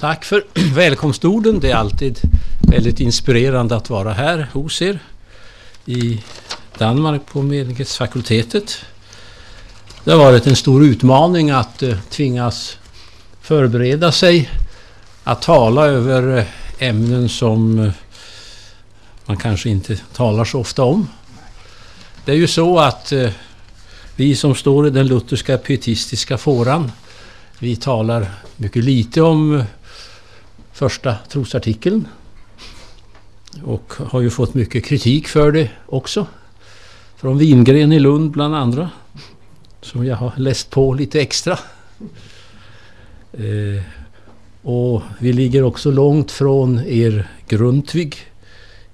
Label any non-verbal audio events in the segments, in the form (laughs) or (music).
Tack för (clears throat) välkomstorden. Det är alltid väldigt inspirerande att vara här hos er i Danmark på Medlingsfakultetet. Det har varit en stor utmaning att eh, tvingas förbereda sig att tala över eh, ämnen som eh, man kanske inte talar så ofta om. Det är ju så att vi som står i den lutherska pietistiska fåran vi talar mycket lite om första trosartikeln. Och har ju fått mycket kritik för det också. Från Wingren i Lund bland andra. Som jag har läst på lite extra. Eh, och vi ligger också långt från er Grundtvig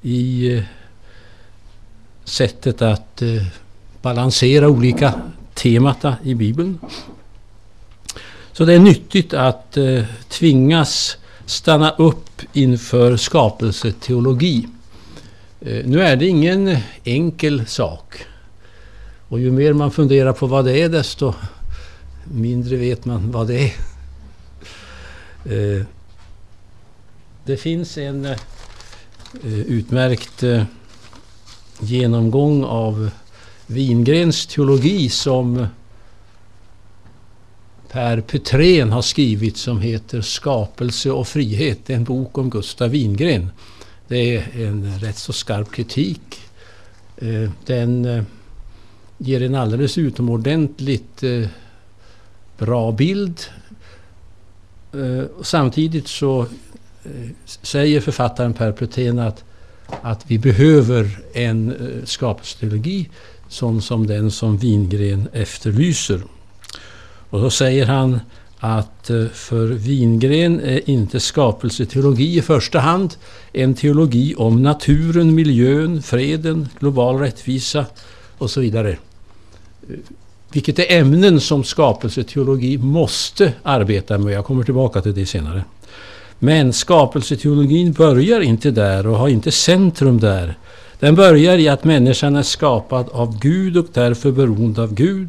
i eh, sättet att eh, balansera olika temata i Bibeln. Så det är nyttigt att eh, tvingas stanna upp inför skapelseteologi. Eh, nu är det ingen enkel sak. Och ju mer man funderar på vad det är desto mindre vet man vad det är. Eh, det finns en eh, utmärkt genomgång av Wingrens teologi som Per Petrén har skrivit som heter Skapelse och frihet. En bok om Gustav Wingren. Det är en rätt så skarp kritik. Eh, den eh, ger en alldeles utomordentligt eh, bra bild. Samtidigt så säger författaren Per Petrén att, att vi behöver en skapelseteologi sån som den som Wingren efterlyser. Och då säger han att eh, för Wingren är inte skapelseteologi i första hand en teologi om naturen, miljön, freden, global rättvisa och så vidare. Eh, vilket är ämnen som skapelseteologi måste arbeta med. Jag kommer tillbaka till det senare. Men skapelseteologin börjar inte där och har inte centrum där. Den börjar i att människan är skapad av Gud och därför beroende av Gud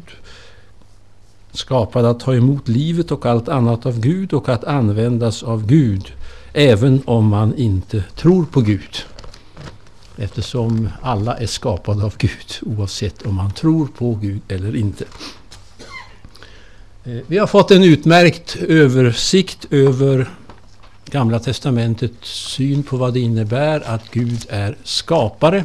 skapad att ta emot livet och allt annat av Gud och att användas av Gud, även om man inte tror på Gud. Eftersom alla är skapade av Gud, oavsett om man tror på Gud eller inte. Eh, vi har fått en utmärkt översikt över Gamla testamentets syn på vad det innebär att Gud är skapare.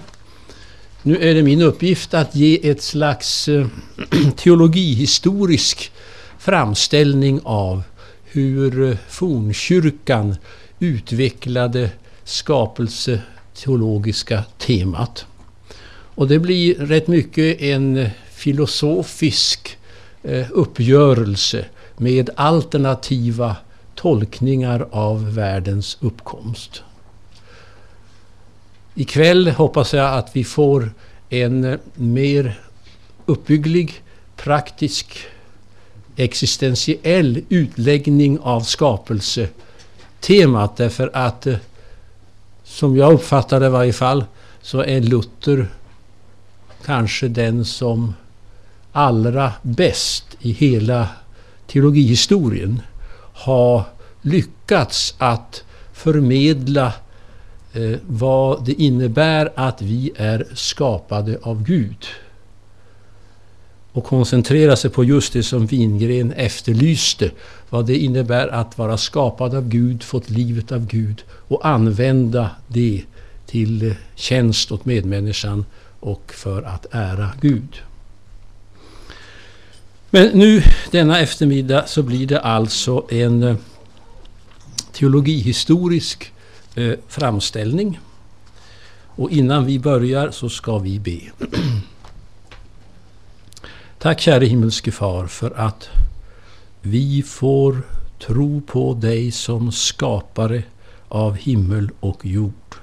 Nu är det min uppgift att ge ett slags eh, (clears throat) teologihistorisk framställning av hur eh, fornkyrkan utvecklade skapelseteologiska temat. Och det blir rätt mycket en filosofisk eh, uppgörelse med alternativa tolkningar av världens uppkomst. Ikväll hoppas jag att vi får en eh, mer uppbygglig, praktisk, existentiell utläggning av skapelsetemat. Därför att, eh, som jag uppfattar det i varje fall, så är Luther kanske den som allra bäst i hela teologihistorien har lyckats att förmedla eh, vad det innebär att vi är skapade av Gud. Och koncentrera sig på just det som Wingren efterlyste. Vad det innebär att vara skapad av Gud, fått livet av Gud och använda det till eh, tjänst åt medmänniskan och för att ära Gud. Men nu denna eftermiddag så blir det alltså en eh, teologihistorisk eh, framställning. Och innan vi börjar så ska vi be. (clears throat) Tack käre himmelske far för att vi får tro på dig som skapare av himmel och jord.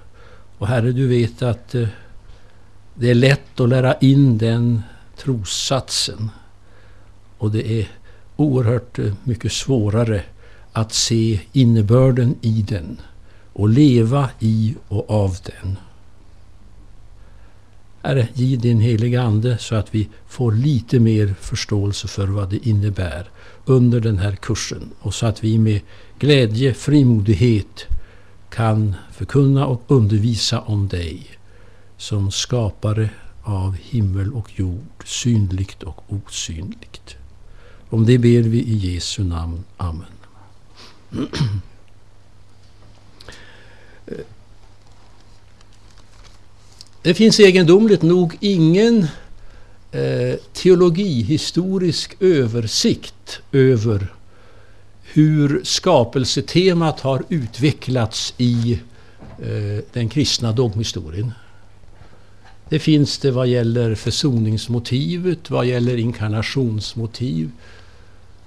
Och Herre, du vet att eh, det är lätt att lära in den trossatsen. Och det är oerhört eh, mycket svårare att se innebörden i den och leva i och av den. Herre, ge din heliga Ande så att vi får lite mer förståelse för vad det innebär under den här kursen och så att vi med glädje, frimodighet kan förkunna och undervisa om dig som skapare av himmel och jord, synligt och osynligt. Om det ber vi i Jesu namn. Amen. (clears throat) Det finns egendomligt nog ingen eh, teologihistorisk översikt över hur skapelsetemat har utvecklats i eh, den kristna dogmhistorien. Det finns det vad gäller försoningsmotivet, vad gäller inkarnationsmotiv,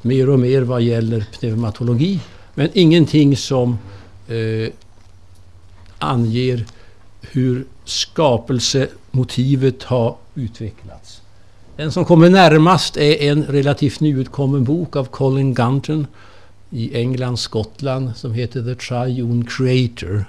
mer och mer vad gäller pneumatologi, men ingenting som eh, anger hur skapelsemotivet har utvecklats. Den som kommer närmast är en relativt nyutkommen bok av Colin Gunton i England, Skottland som heter The Triune Creator.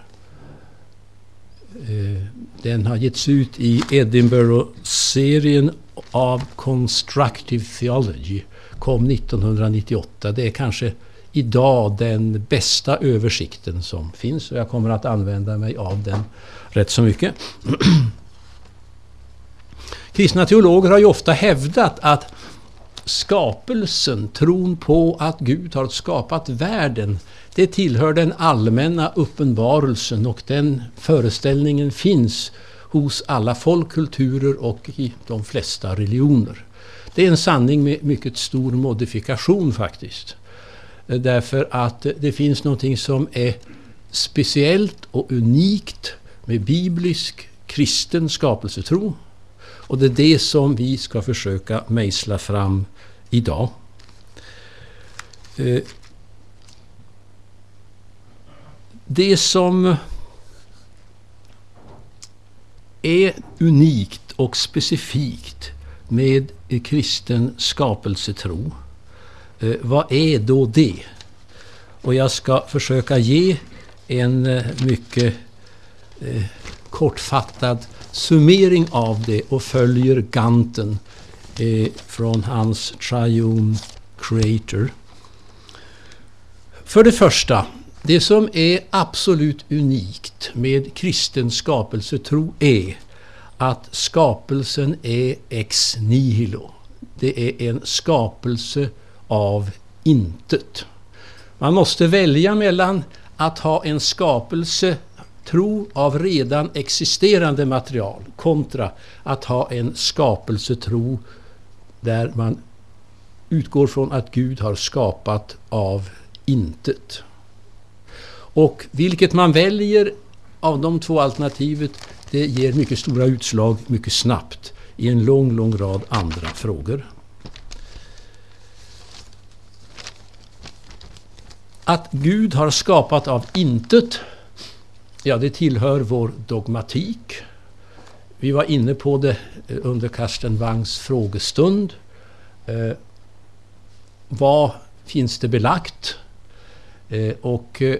Eh, den har getts ut i Edinburgh-serien av Constructive Theology. Kom 1998. Det är kanske idag den bästa översikten som finns och jag kommer att använda mig av den rätt så mycket. Kristna teologer har ju ofta hävdat att skapelsen, tron på att Gud har skapat världen, det tillhör den allmänna uppenbarelsen och den föreställningen finns hos alla folk, kulturer och i de flesta religioner. Det är en sanning med mycket stor modifikation faktiskt. Därför att det finns någonting som är speciellt och unikt med biblisk kristen skapelsetro. Och det är det som vi ska försöka mejsla fram idag. Eh, det som är unikt och specifikt med kristen skapelsetro, eh, vad är då det? Och jag ska försöka ge en eh, mycket eh, kortfattad summering av det och följer Ganten eh, från hans Triune Creator. För det första, det som är absolut unikt med kristen skapelsetro är att skapelsen är ex nihilo. Det är en skapelse av intet. Man måste välja mellan att ha en skapelse tro av redan existerande material kontra att ha en skapelsetro där man utgår från att Gud har skapat av intet. Och vilket man väljer av de två alternativet det ger mycket stora utslag mycket snabbt i en lång, lång rad andra frågor. Att Gud har skapat av intet Ja, det tillhör vår dogmatik. Vi var inne på det eh, under Karsten Wangs frågestund. Eh, vad finns det belagt? Eh, och eh,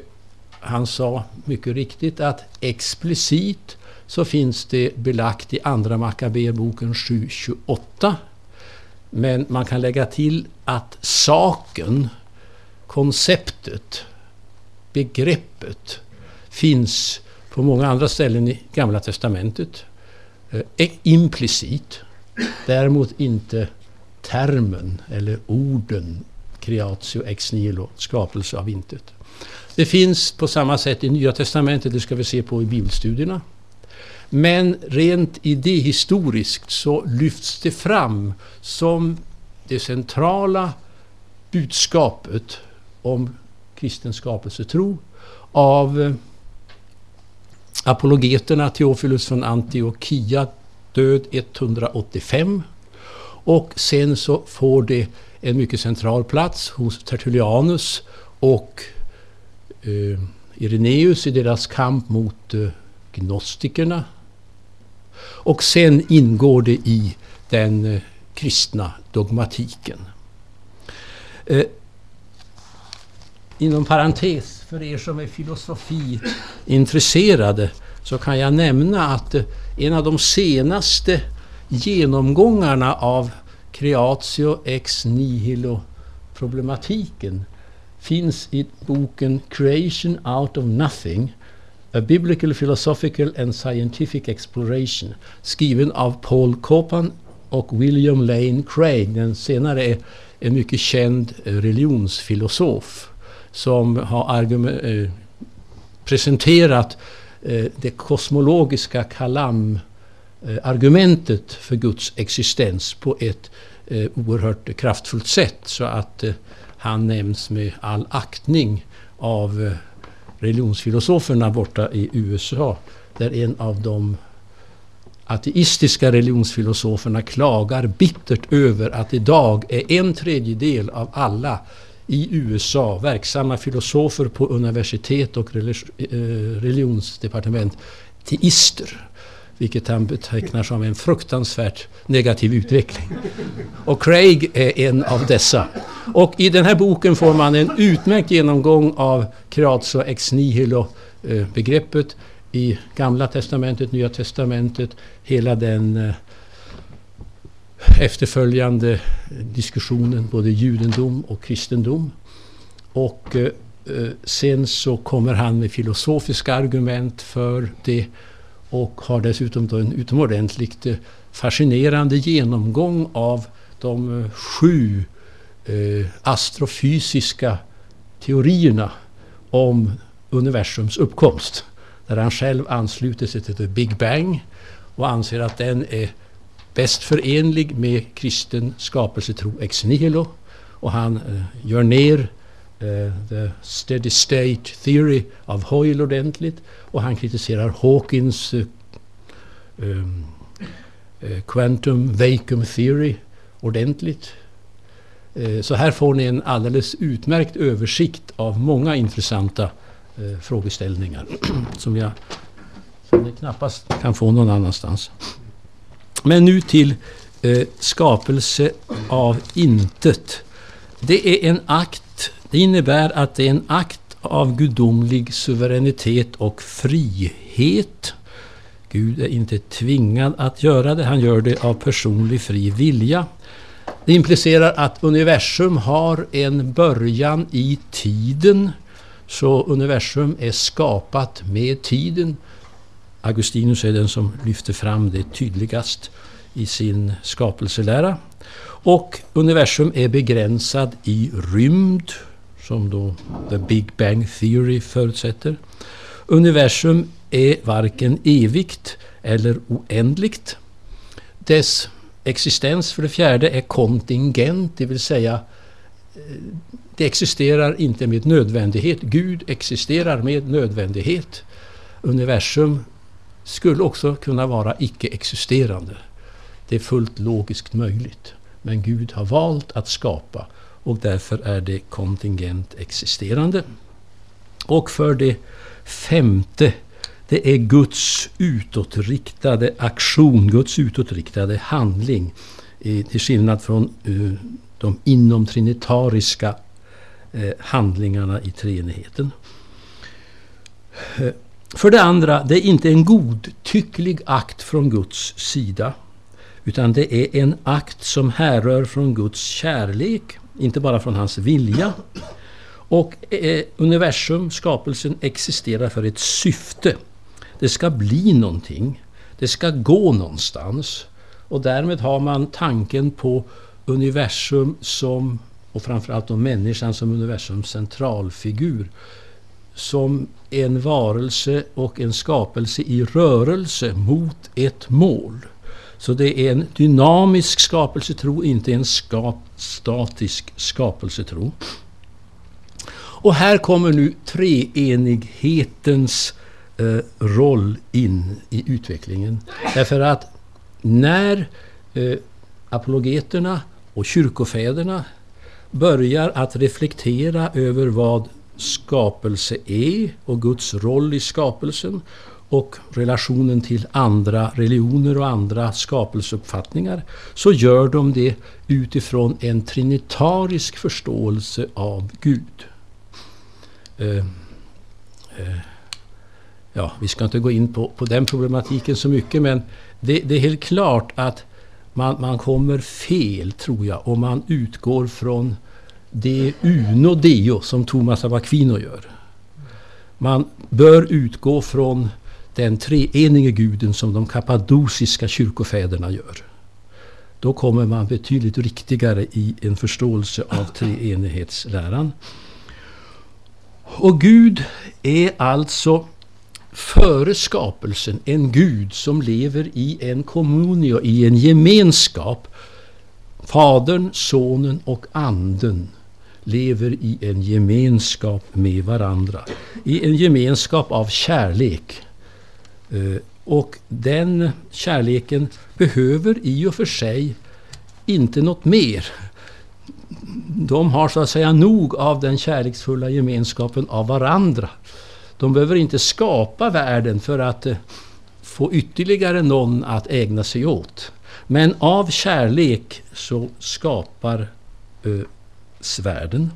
han sa mycket riktigt att explicit så finns det belagt i Andra Makaberboken 7.28. Men man kan lägga till att saken, konceptet, begreppet finns på många andra ställen i Gamla Testamentet. Eh, e- implicit. Däremot inte termen eller orden creatio ex nihilo, skapelse av intet. Det finns på samma sätt i Nya Testamentet, det ska vi se på i bibelstudierna. Men rent idéhistoriskt så lyfts det fram som det centrala budskapet om kristen skapelsetro av eh, apologeterna Theophilus från Antiochia, död 185. Och sen så får det en mycket central plats hos Tertullianus och eh, Ireneus i deras kamp mot eh, gnostikerna. Och sen ingår det i den eh, kristna dogmatiken. Eh, Inom parentes för er som är filosofi intresserade så kan jag nämna att eh, en av de senaste genomgångarna av creatio ex nihilo problematiken finns i boken Creation out of nothing A Biblical Philosophical and Scientific Exploration skriven av Paul Copan och William Lane Craig. Den senare är en mycket känd religionsfilosof som har eh, presenterat eh, det kosmologiska kalam-argumentet för Guds existens på ett eh, oerhört kraftfullt sätt så att eh, han nämns med all aktning av eh, religionsfilosoferna borta i USA där en av de ateistiska religionsfilosoferna klagar bittert över att idag är en tredjedel av alla i USA verksamma filosofer på universitet och eh, religionsdepartement teister. Vilket han betecknar som en fruktansvärt negativ utveckling. Och Craig är en av dessa. Och i den här boken får man en utmärkt genomgång av creatio ex nihilo eh, begreppet i Gamla Testamentet, Nya Testamentet, hela den eh, efterföljande diskussionen, både judendom och kristendom. Och eh, eh, sen så kommer han med filosofiska argument för det och har dessutom då en utomordentligt eh, fascinerande genomgång av de sju astrofysiska teorierna om universums uppkomst där han själv ansluter sig till The Big Bang och anser att den är bäst förenlig med kristen skapelsetro ex nihilo. Och han eh, gör ner eh, the steady state theory av Hoyle ordentligt och han kritiserar Hawkins uh, um, quantum vacuum theory ordentligt. Så här får ni en alldeles utmärkt översikt av många intressanta frågeställningar (clears throat) som jag som ni knappast kan få någon annanstans. Men nu till eh, skapelse av intet. Det är en akt, det innebär att det är en akt av gudomlig suveränitet och frihet. Gud är inte tvingad att göra det, han gör det av personlig fri vilja. Det implicerar att universum har en början i tiden så universum är skapat med tiden. Augustinus är den som lyfter fram det tydligast i sin skapelselära. Och universum är begränsad i rymd, som då the Big Bang Theory förutsätter. Universum är varken evigt eller oändligt. Dess existens för det fjärde är kontingent, det vill säga eh, det existerar inte med nödvändighet. Gud existerar med nödvändighet. Universum skulle också kunna vara icke-existerande. Det är fullt logiskt möjligt. Men Gud har valt att skapa och därför är det kontingent existerande. Och för det femte, det är Guds utåtriktade aktion, Guds utåtriktade handling. Eh, till skillnad från eh, de inomtrinitariska eh, handlingarna i treenigheten. För det andra, det är inte en godtycklig akt från Guds sida. Utan det är en akt som härrör från Guds kärlek, inte bara från hans vilja. Och eh, universum, skapelsen, existerar för ett syfte. Det ska bli någonting. Det ska gå någonstans. Och därmed har man tanken på universum som och framförallt om människan som universums centralfigur som en varelse och en skapelse i rörelse mot ett mål. Så det är en dynamisk skapelsetro, inte en skap statisk skapelsetro. Och här kommer nu treenighetens eh, roll in i utvecklingen. Därför att när eh, apologeterna och kyrkofäderna börjar att reflektera över vad skapelse är och Guds roll i skapelsen och relationen till andra religioner och andra skapelseuppfattningar så gör de det utifrån en trinitarisk förståelse av Gud. Eh, eh, ja, vi ska inte gå in på, på den problematiken så mycket men det, det är helt klart att man, man kommer fel, tror jag, om man utgår från det är uno deo som Thomas av Aquino gör. Man bör utgå från den treenige guden som de kappadociska kyrkofäderna gör. Då kommer man betydligt riktigare i en förståelse av treenighetsläran. Och Gud är alltså före skapelsen en Gud som lever i en kommunio, i en gemenskap. Fadern, Sonen och Anden lever i en gemenskap med varandra. I en gemenskap av kärlek. Eh, och den kärleken behöver i och för sig inte något mer. De har så att säga nog av den kärleksfulla gemenskapen av varandra. De behöver inte skapa världen för att eh, få ytterligare någon att ägna sig åt. Men av kärlek så skapar eh, svärden.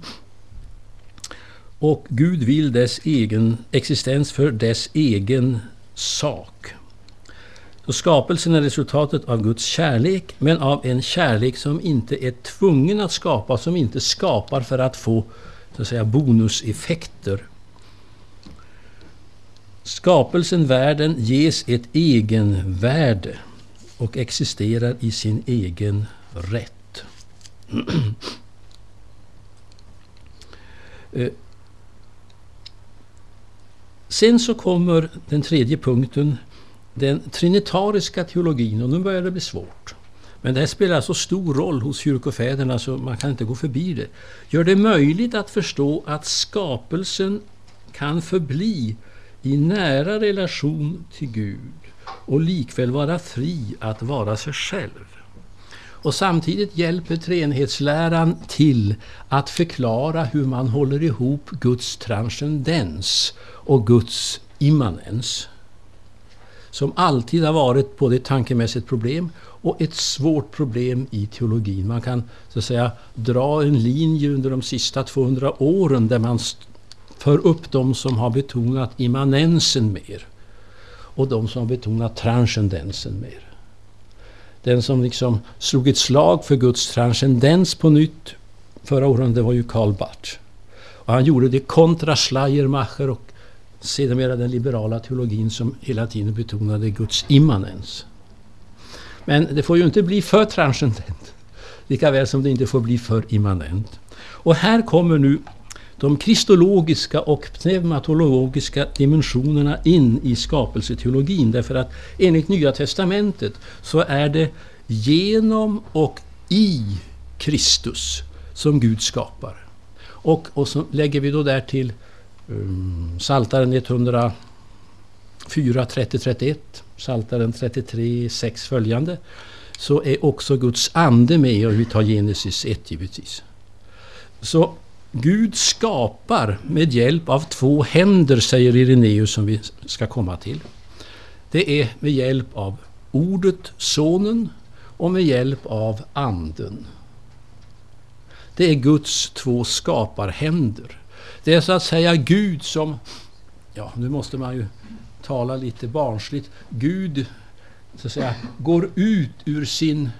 Och Gud vill dess egen existens för dess egen sak. Så skapelsen är resultatet av Guds kärlek, men av en kärlek som inte är tvungen att skapa, som inte skapar för att få så att säga, bonuseffekter. Skapelsen, världen, ges ett egenvärde och existerar i sin egen rätt. (clears throat) Eh, sen så kommer den tredje punkten, den trinitariska teologin, och nu börjar det bli svårt. Men det här spelar så stor roll hos kyrkofäderna så man kan inte gå förbi det. Gör det möjligt att förstå att skapelsen kan förbli i nära relation till Gud och likväl vara fri att vara sig själv. Och samtidigt hjälper treenighetsläran till att förklara hur man håller ihop Guds transcendens och Guds immanens. Som alltid har varit både ett tankemässigt problem och ett svårt problem i teologin. Man kan så att säga dra en linje under de sista 200 åren där man för upp de som har betonat immanensen mer och de som har betonat transcendensen mer. Den som liksom slog ett slag för Guds transcendens på nytt förra året var ju Karl Barth. Och han gjorde det kontra Schleiermacher och sedermera den liberala teologin som hela tiden betonade Guds immanens. Men det får ju inte bli för transcendent. Lika väl som det inte får bli för immanent. Och här kommer nu de kristologiska och pneumatologiska dimensionerna in i skapelseteologin. Därför att enligt Nya Testamentet så är det genom och i Kristus som Gud skapar. Och, och så lägger vi då där till um, Saltaren 104, 30, 31, Saltaren 33, 6 följande. Så är också Guds ande med och vi tar Genesis 1 givetvis. Så Gud skapar med hjälp av två händer, säger Ireneus som vi ska komma till. Det är med hjälp av ordet, sonen, och med hjälp av anden. Det är Guds två skaparhänder. Det är så att säga Gud som, ja nu måste man ju tala lite barnsligt, Gud så att säga, går ut ur sin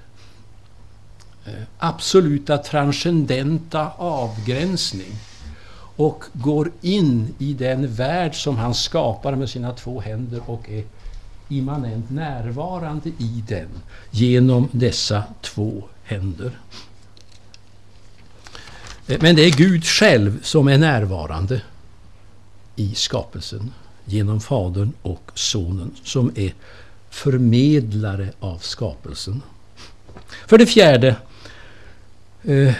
Eh, absoluta transcendenta avgränsning och går in i den värld som han skapar med sina två händer och är immanent närvarande i den genom dessa två händer. Eh, men det är Gud själv som är närvarande i skapelsen genom Fadern och Sonen som är förmedlare av skapelsen. För det fjärde Eh,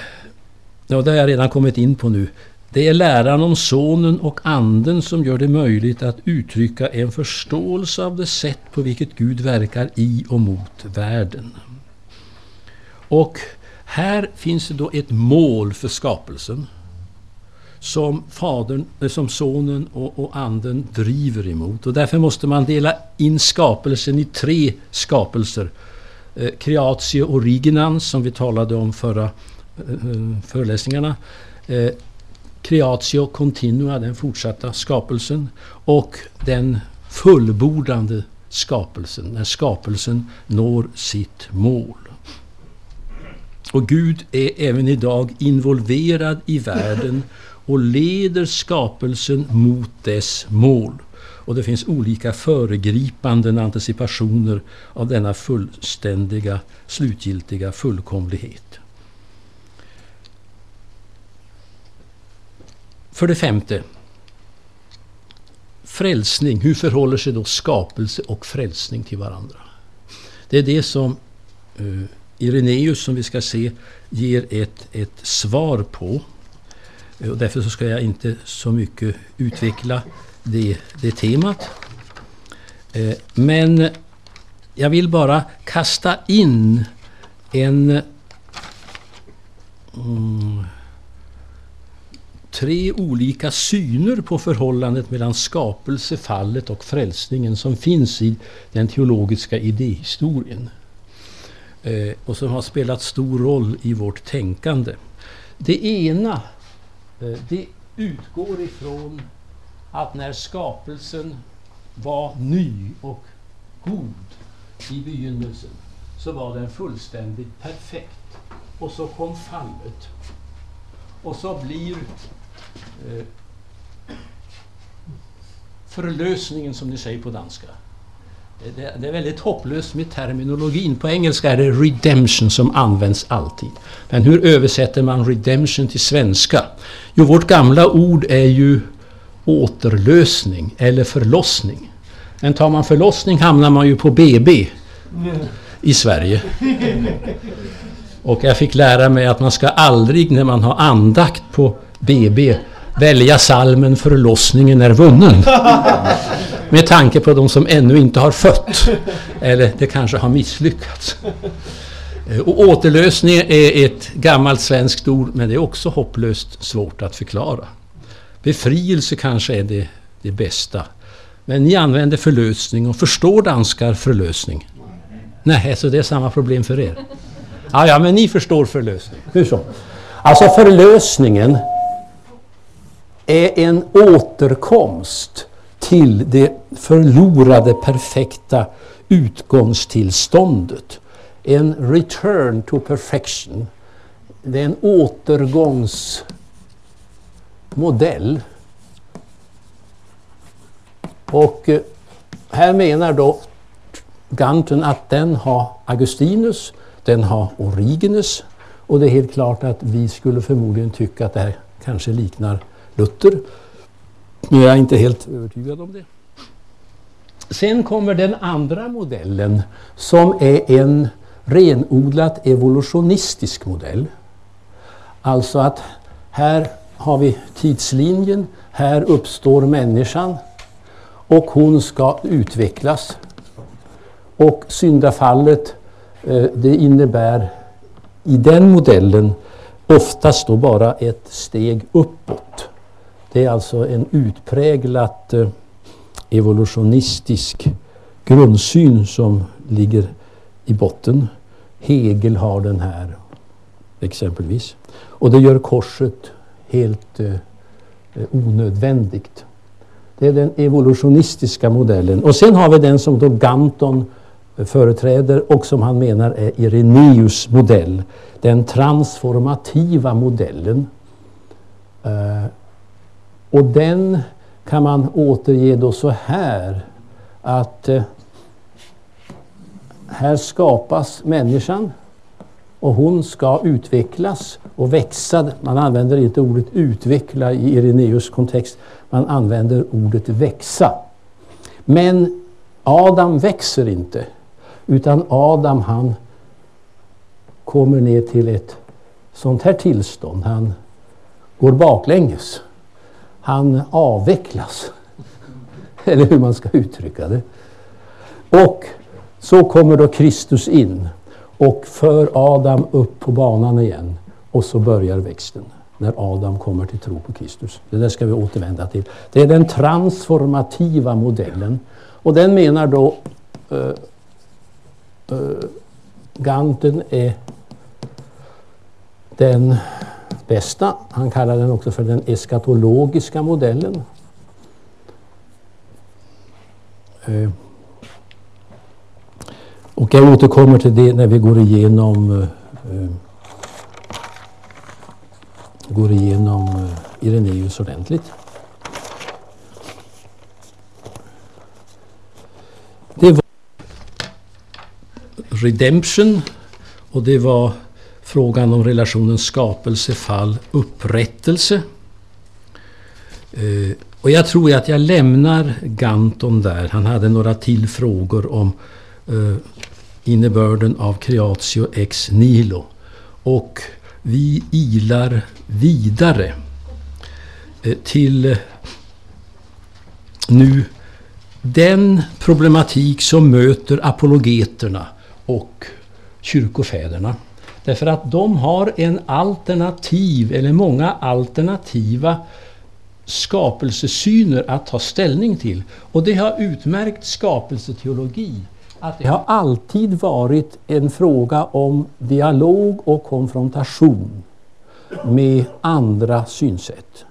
ja, det har jag redan kommit in på nu. Det är läran om Sonen och Anden som gör det möjligt att uttrycka en förståelse av det sätt på vilket Gud verkar i och mot världen. Och här finns det då ett mål för skapelsen som, fadern, eh, som Sonen och, och Anden driver emot. Och därför måste man dela in skapelsen i tre skapelser. Eh, creatio originans som vi talade om förra Eh, föreläsningarna. Eh, Creatio continua, den fortsatta skapelsen. Och den fullbordande skapelsen, när skapelsen når sitt mål. Och Gud är även idag involverad i världen och leder skapelsen mot dess mål. Och det finns olika föregripande anticipationer av denna fullständiga, slutgiltiga fullkomlighet. För det femte. Frälsning. Hur förhåller sig då skapelse och frälsning till varandra? Det är det som eh, uh, Ireneus, som vi ska se, ger ett, ett svar på. Uh, och därför så ska jag inte så mycket utveckla det, det temat. Uh, men jag vill bara kasta in en mm, tre olika syner på förhållandet mellan skapelse, fallet och frälsningen som finns i den teologiska idéhistorien. Eh, och som har spelat stor roll i vårt tänkande. Det ena eh, det utgår ifrån att när skapelsen var ny och god i begynnelsen så var den fullständigt perfekt. Och så kom fallet. Och så blir Eh, förlösningen som ni säger på danska. Det, det, är väldigt hopplöst med terminologin. På engelska är det redemption som används alltid. Men hur översätter man redemption till svenska? Jo, vårt gamla ord är ju återlösning eller förlossning. Men tar man förlossning hamnar man ju på BB i Sverige. Och jag fick lära mig att man ska aldrig när man har andakt på BB välja salmen Förlossningen är vunnen. Med tanke på de som ännu inte har fött. Eller det kanske har misslyckats. Eh, och återlösning är ett gammalt svenskt ord men det är också hopplöst svårt att förklara. Befrielse kanske är det, det bästa. Men ni använder förlösning och förstår danskar förlösning? Nej, så det är samma problem för er? Ja, ja, men ni förstår förlösning. Hur så? Alltså förlösningen är en återkomst till det förlorade perfekta utgångstillståndet. En return to perfection. Det är en återgångsmodell. Och eh, här menar då Ganten att den har Augustinus, den har Origenes och det är helt klart att vi skulle förmodligen tycka att det här kanske liknar Luther. Men jag är inte helt övertygad om det. Sen kommer den andra modellen som är en renodlat evolutionistisk modell. Alltså att här har vi tidslinjen, här uppstår människan och hon ska utvecklas. Och syndafallet eh, det innebär i den modellen oftast då bara ett steg uppåt. Det är alltså en utpräglat eh, evolutionistisk grundsyn som ligger i botten. Hegel har den här exempelvis. Och det gör korset helt eh, eh onödvändigt. Det är den evolutionistiska modellen. Och sen har vi den som då Ganton eh, företräder och som han menar är Ireneus modell. Den transformativa modellen. Eh, och den kan man återge då så här att eh, här skapas människan och hon ska utvecklas och växa. Man använder inte ordet utveckla i Ireneus kontext, man använder ordet växa. Men Adam växer inte. Utan Adam han kommer ner till ett sånt här tillstånd. Han går baklänges. Han avvecklas. (laughs) Eller hur man ska uttrycka det. Och så kommer då Kristus in och för Adam upp på banan igen. Och så börjar växten när Adam kommer till tro på Kristus. Det där ska vi återvända till. Det är den transformativa modellen. Och den menar då uh, uh, Ganten är den bästa. Han kallar den också för den eskatologiska modellen. Eh. Och jag återkommer till det när vi går igenom eh, eh, går igenom Ireneus ordentligt. Det var redemption och det var frågan om relationen skapelse, fall, upprättelse. Eh, och jag tror att jag lämnar Ganton där. Han hade några till frågor om eh, innebörden av creatio ex nihilo. Och vi ilar vidare eh, till nu den problematik som möter apologeterna och kyrkofäderna. Därför att de har en alternativ, eller många alternativa skapelsesyner att ta ställning till. Och det har utmärkt skapelseteologi. Att det har alltid varit en fråga om dialog och konfrontation med andra synsätt.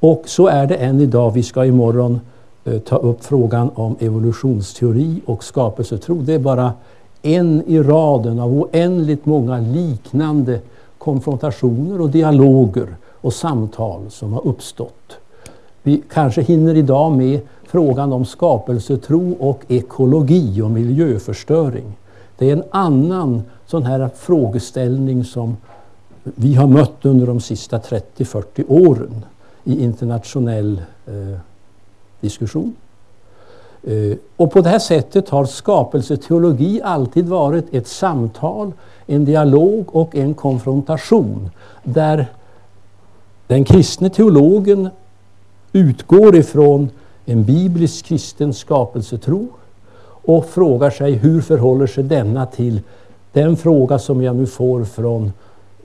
Och så är det än idag. Vi ska imorgon eh, ta upp frågan om evolutionsteori och skapelsetro. Det är bara en i raden av oändligt många liknande konfrontationer och dialoger och samtal som har uppstått. Vi kanske hinner idag med frågan om skapelsetro och ekologi och miljöförstöring. Det är en annan sån här frågeställning som vi har mött under de sista 30-40 åren i internationell eh, diskussion. Eh, och på det här sättet har skapelseteologi alltid varit ett samtal, en dialog och en konfrontation där den kristne teologen utgår ifrån en biblisk kristen skapelsetro och frågar sig hur förhåller sig denna till den fråga som jag nu får från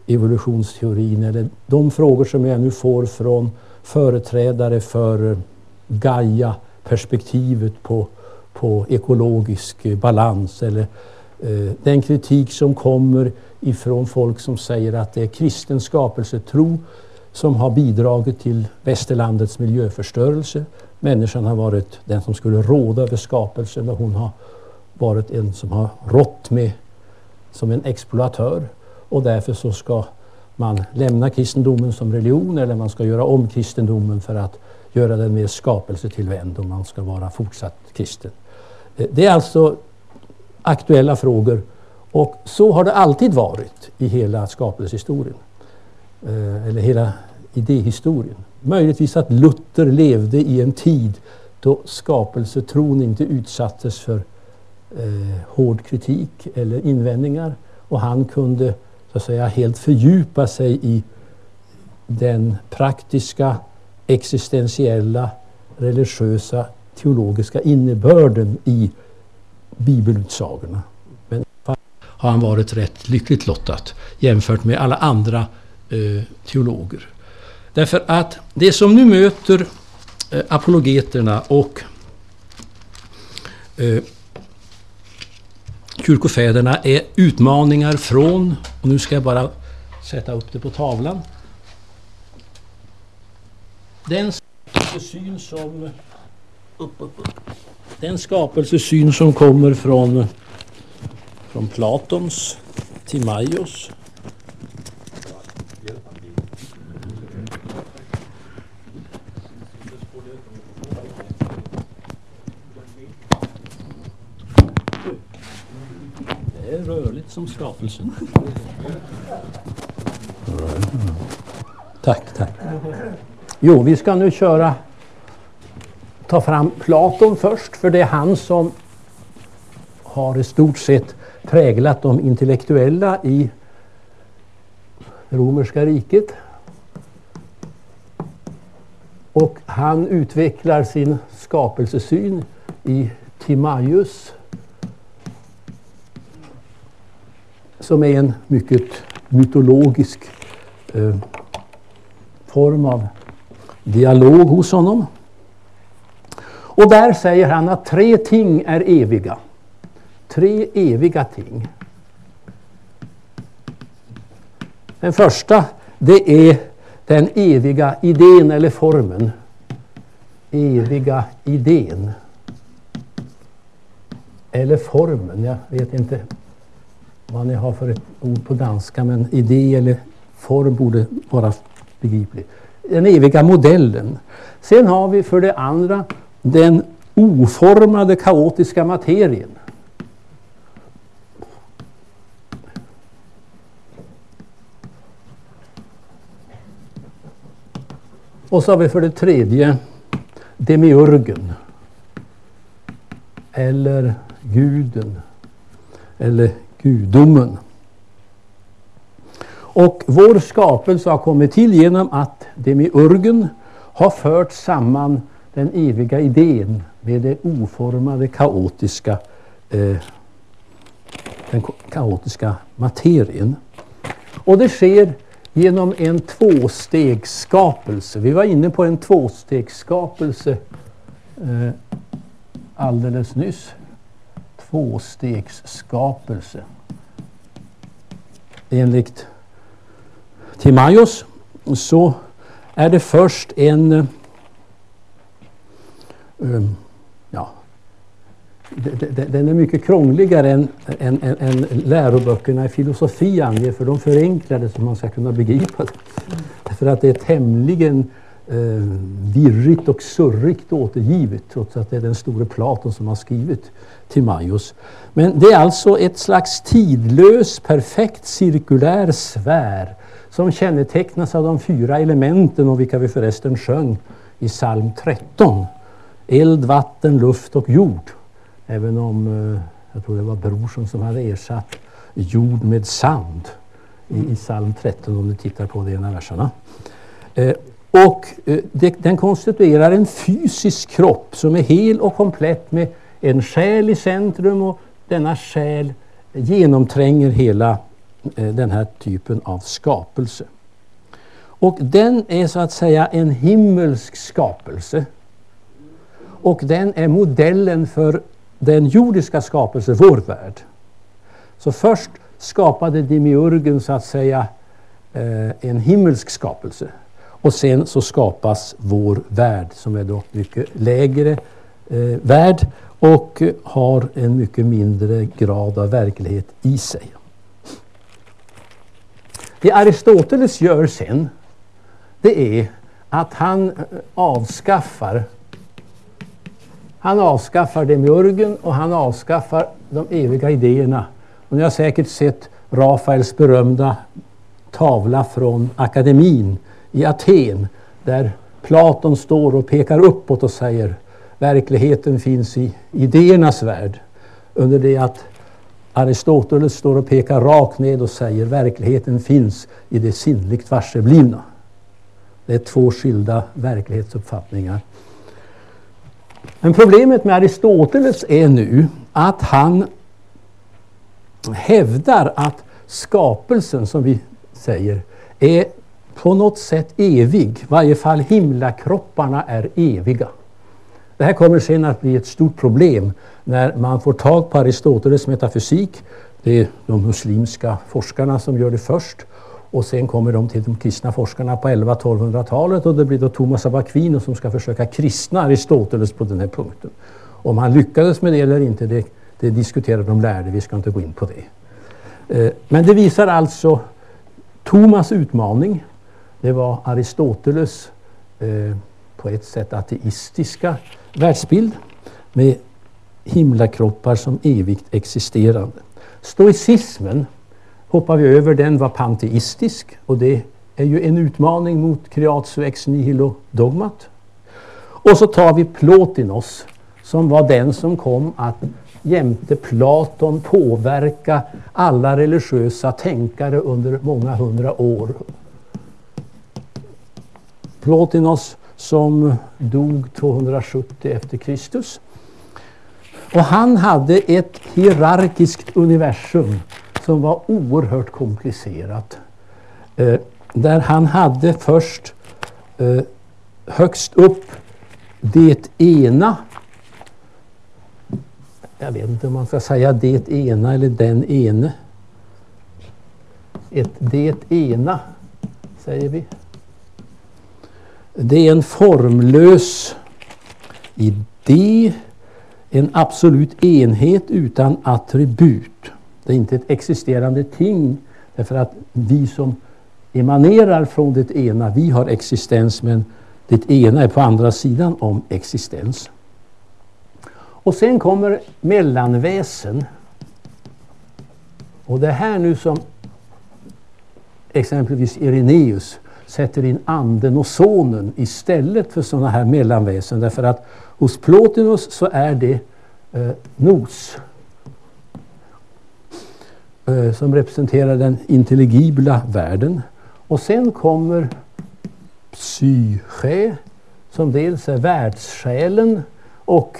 evolutionsteorin eller de frågor som jag nu får från företrädare för Gaia perspektivet på, på ekologisk eh, balans eller eh, den kritik som kommer ifrån folk som säger att det är kristen skapelsetro som har bidragit till västerlandets miljöförstörelse. Människan har varit den som skulle råda över skapelsen och hon har varit en som har rått med som en exploatör. Och därför så ska man lämna kristendomen som religion eller man ska göra om kristendomen för att göra den mer skapelsetillvänd om man ska vara fortsatt kristen. Eh, det är alltså aktuella frågor och så har det alltid varit i hela skapelsehistorien. Eh, eller hela idéhistorien. Möjligtvis att Luther levde i en tid då skapelsetron inte utsattes för eh, hård kritik eller invändningar och han kunde så att säga helt fördjupa sig i den praktiska, existentiella, religiösa, teologiska innebörden i bibelutsagorna. Men har han varit rätt lyckligt lottat jämfört med alla andra eh, teologer. Därför att det som nu möter eh, apologeterna och eh, kyrkofäderna är utmaningar från, och nu ska jag bara sätta upp det på tavlan. Den skapelsesyn som, upp, upp, upp. Den skapelsesyn som kommer från, från Platons, Timaios rörligt som skapelsen. Tack, tack. Jo, vi ska nu köra ta fram Platon först, för det är han som har i stort sett präglat de intellektuella i romerska riket. Och han utvecklar sin skapelsesyn i Timaeus som är en mycket mytologisk eh, form av dialog hos honom. Och där säger han att tre ting är eviga. Tre eviga ting. Den första, det är den eviga idén eller formen. Eviga idén. eller formen. Jag vet inte vad ni har för ett ord på danska men idé eller form borde vara begriplig. Den eviga modellen. Sen har vi för det andra den oformade kaotiska materien. Och så har vi för det tredje demiurgen. Eller guden. Eller gudomen. Och vår skapelse har kommit till genom att demiurgen har fört samman den eviga idén med det oformade kaotiska, eh, den kaotiska materien. Och det sker genom en tvåstegsskapelse. Vi var inne på en tvåstegsskapelse eh, alldeles nyss. Tvåstegsskapelse. Enligt Timaios så är det först en um, ja, den är mycket krångligare än, än, än, än läroböckerna i filosofi anger för de förenklar det så man ska kunna begripa det. Mm. För att det är tämligen eh, virrigt och surrigt återgivet trots att det är den store Platon som har skrivit Timaios. Men det är alltså ett slags tidlös, perfekt cirkulär sfär som kännetecknas av de fyra elementen om vilka vi förresten sjöng i psalm 13. Eld, vatten, luft och jord. Även om eh, jag tror det var Brorsson som hade ersatt jord med sand i, i psalm 13 om du tittar på de ena verserna. Eh, och eh, den konstituerar en fysisk kropp som är hel och komplett med en själ i centrum och denna själ genomtränger hela Eh, den här typen av skapelse. Och den är så att säga en himmelsk skapelse. Och den är modellen för den jordiska skapelsen, vår värld. Så först skapade demiurgen så att säga eh, en himmelsk skapelse. Och sen så skapas vår värld som är då mycket lägre eh, värld och har en mycket mindre grad av verklighet i sig. Det Aristoteles gör sen, det är att han eh, avskaffar han avskaffar demiurgen och han avskaffar de eviga idéerna. Och ni har säkert sett Rafaels berömda tavla från akademin i Aten där Platon står och pekar uppåt och säger verkligheten finns i idéernas värld. Under det att Aristoteles står och pekar rakt ned och säger verkligheten finns i det sinnligt varseblivna. Det är två skilda verklighetsuppfattningar. Men problemet med Aristoteles är nu att han hävdar att skapelsen, som vi säger, är på något sätt evig. I varje fall himlakropparna är eviga. Det här kommer sen att bli ett stort problem när man får tag på Aristoteles metafysik. Det är de muslimska forskarna som gör det först. Och sen kommer de till de kristna forskarna på 11-1200-talet och det blir då Thomas av Aquino som ska försöka kristna Aristoteles på den här punkten. Om han lyckades med det eller inte, det, det diskuterar de lärde, vi ska inte gå in på det. Eh, men det visar alltså Thomas utmaning. Det var Aristoteles eh, på ett sätt ateistiska världsbild med himlakroppar som evigt existerande. Stoicismen hoppar vi över, den var panteistisk och det är ju en utmaning mot creatio ex nihilo dogmat. Och så tar vi Plotinos som var den som kom att jämte Platon påverka alla religiösa tänkare under många hundra år. Plotinos som dog 270 efter Kristus. Och han hade ett hierarkiskt universum som var oerhört komplicerat. Eh, där han hade först eh, högst upp det ena. Jag vet inte om man ska säga det ena eller den ene. Ett det ena, säger vi. Det är en formlös idé, en absolut enhet utan attribut. Det är inte ett existerande ting därför att vi som emanerar från det ena, vi har existens men det ena är på andra sidan om existens. Och sen kommer mellanväsen. Och det här nu som exempelvis Ireneus sätter in anden och sonen istället för sådana här mellanväsen. Därför att hos Plotinus så är det eh, nos eh, som representerar den intelligibla världen. Och sen kommer psyche som dels är världssjälen och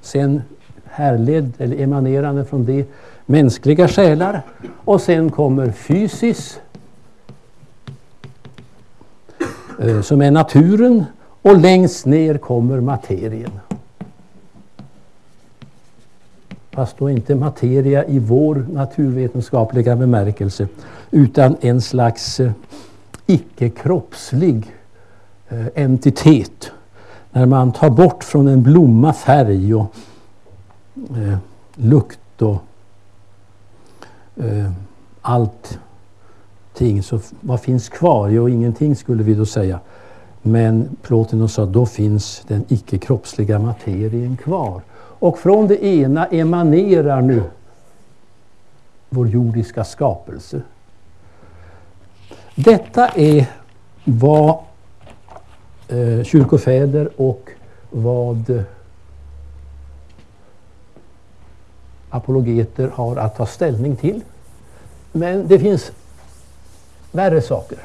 sen härledd eller emanerande från det mänskliga själar. Och sen kommer fysis Eh, som är naturen och längst ner kommer materien. Fast då inte materia i vår naturvetenskapliga bemärkelse utan en slags eh, icke-kroppslig eh, entitet. När man tar bort från en blomma färg och eh, lukt och eh, allting. Så vad finns kvar? Jo, ingenting skulle vi då säga. Men Plotinus sa då finns den icke-kroppsliga materien kvar. Och från det ena emanerar nu vår jordiska skapelse. Detta är vad eh, kyrkofäder och vad apologeter har att ta ställning till. Men det finns värre saker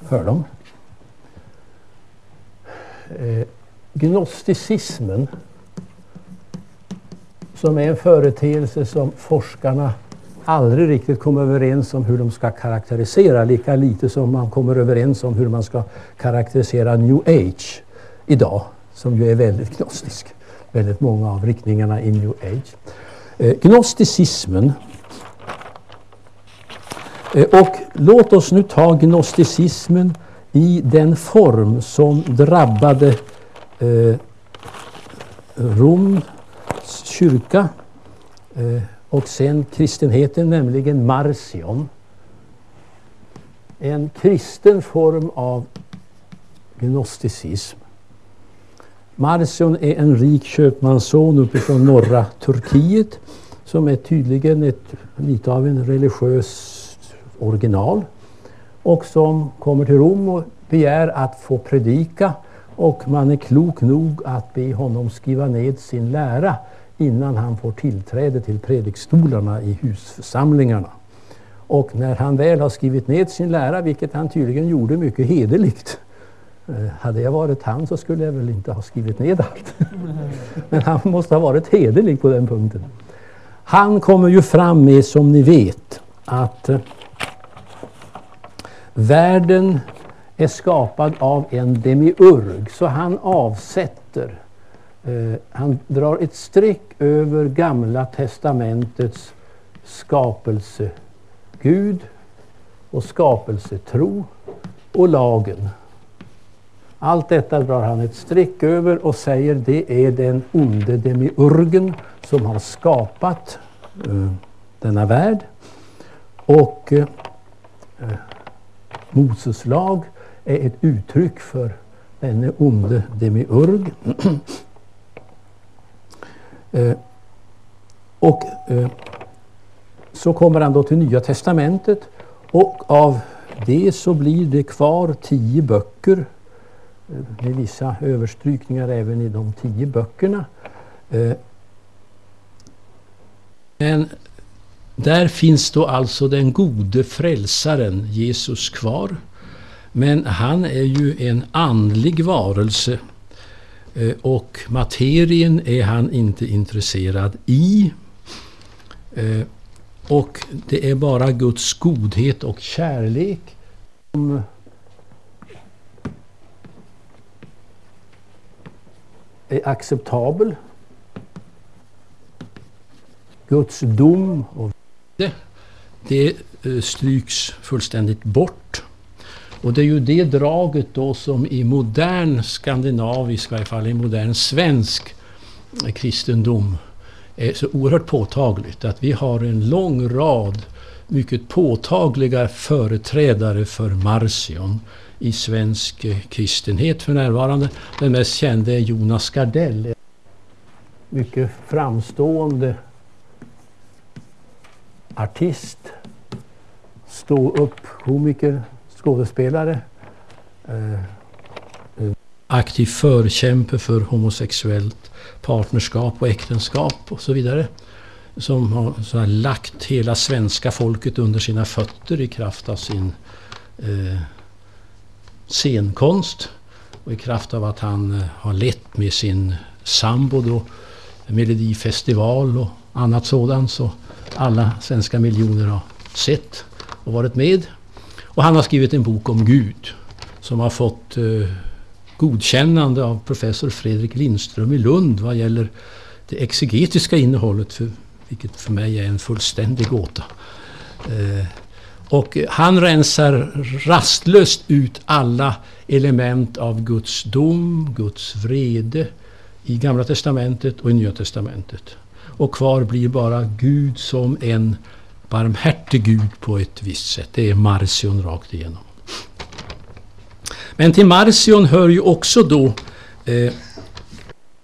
för dem. Eh, gnosticismen som är en företeelse som forskarna aldrig riktigt kom överens om hur de ska karaktärisera, lika lite som man kommer överens om hur man ska karaktärisera new age idag, som ju är väldigt gnostisk. Väldigt många av riktningarna i new age. Eh, gnosticismen Eh, och låt oss nu ta gnosticismen i den form som drabbade eh, Roms kyrka eh, och sen kristenheten, nämligen Marcion. En kristen form av gnosticism. Marcion är en rik köpmansson uppifrån norra Turkiet som är tydligen ett, lite av en religiös original och som kommer till Rom och begär att få predika och man är klok nog att be honom skriva ned sin lära innan han får tillträde till predikstolarna i husförsamlingarna. Och när han väl har skrivit ned sin lära, vilket han tydligen gjorde mycket hederligt. Eh, hade jag varit han så skulle jag väl inte ha skrivit ned allt. (laughs) Men han måste ha varit hederlig på den punkten. Han kommer ju fram med, som ni vet, att eh, världen är skapad av en demiurg. Så han avsätter Eh, han drar ett streck över Gamla testamentets skapelsegud och skapelsetro och lagen. Allt detta drar han ett streck över och säger det är den onde demiurgen som har skapat eh, denna värld. Och eh, eh Moses lag är ett uttryck för denne onde demiurg. (clears throat) Eh, och eh, så kommer han då till Nya Testamentet och av det så blir det kvar tio böcker eh, med vissa överstrykningar även i de tio böckerna. Eh, men där finns då alltså den gode frälsaren Jesus kvar. Men han är ju en andlig varelse eh, och materien är han inte intresserad i. Eh, och det är bara Guds godhet och kärlek som är acceptabel. Guds dom och det, det stryks fullständigt bort. Och det är ju det draget då som i modern skandinavisk, i varje fall i modern svensk eh, kristendom är så oerhört påtagligt. Att vi har en lång rad mycket påtagliga företrädare för Marcion i svensk eh, kristenhet för närvarande. Den mest kände är Jonas Gardell. Mycket framstående artist, stå upp komiker, skådespelare. Eh, Aktiv förkämpe för homosexuellt partnerskap och äktenskap och så vidare. Som har, så lagt hela svenska folket under sina fötter i kraft av sin eh, scenkonst och i kraft av att han eh, har lett med sin sambo då Melodifestival och annat sådant så alla svenska miljoner har sett och varit med. Och han har skrivit en bok om Gud som har fått eh, godkännande av professor Fredrik Lindström i Lund vad gäller det exegetiska innehållet, för, vilket för mig är en fullständig gåta. Eh, och han rensar rastlöst ut alla element av Guds dom, Guds vrede i Gamla Testamentet och i Nya Testamentet. Och kvar blir bara Gud som en barmhärtig Gud på ett visst sätt. Det är Marcion rakt igenom. Men till Marcion hör ju också då eh,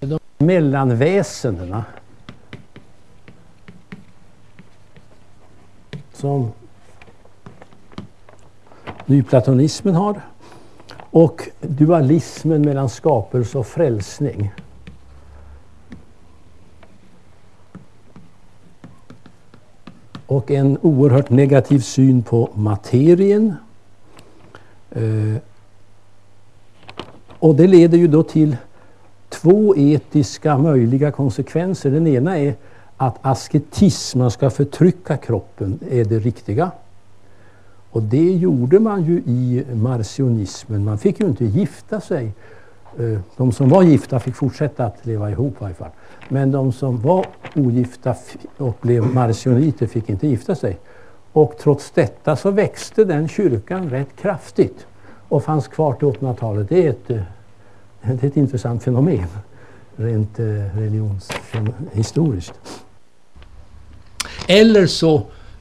de mellanväsendena som nyplatonismen har och dualismen mellan skapelse och frälsning. Och en oerhört negativ syn på materien. Eh, och det leder ju då till två etiska möjliga konsekvenser. Den ena är att asketism, man ska förtrycka kroppen, är det riktiga. Och det gjorde man ju i marcionismen. Man fick ju inte gifta sig. Eh, de som var gifta fick fortsätta att leva ihop i varje fall. Men de som var ogifta och blev marcioniter fick inte gifta sig. Och trots detta så växte den kyrkan rätt kraftigt och fanns kvar till 1800-talet. Det är ett, eh, det är ett intressant fenomen rent eh, religionshistoriskt. Eller så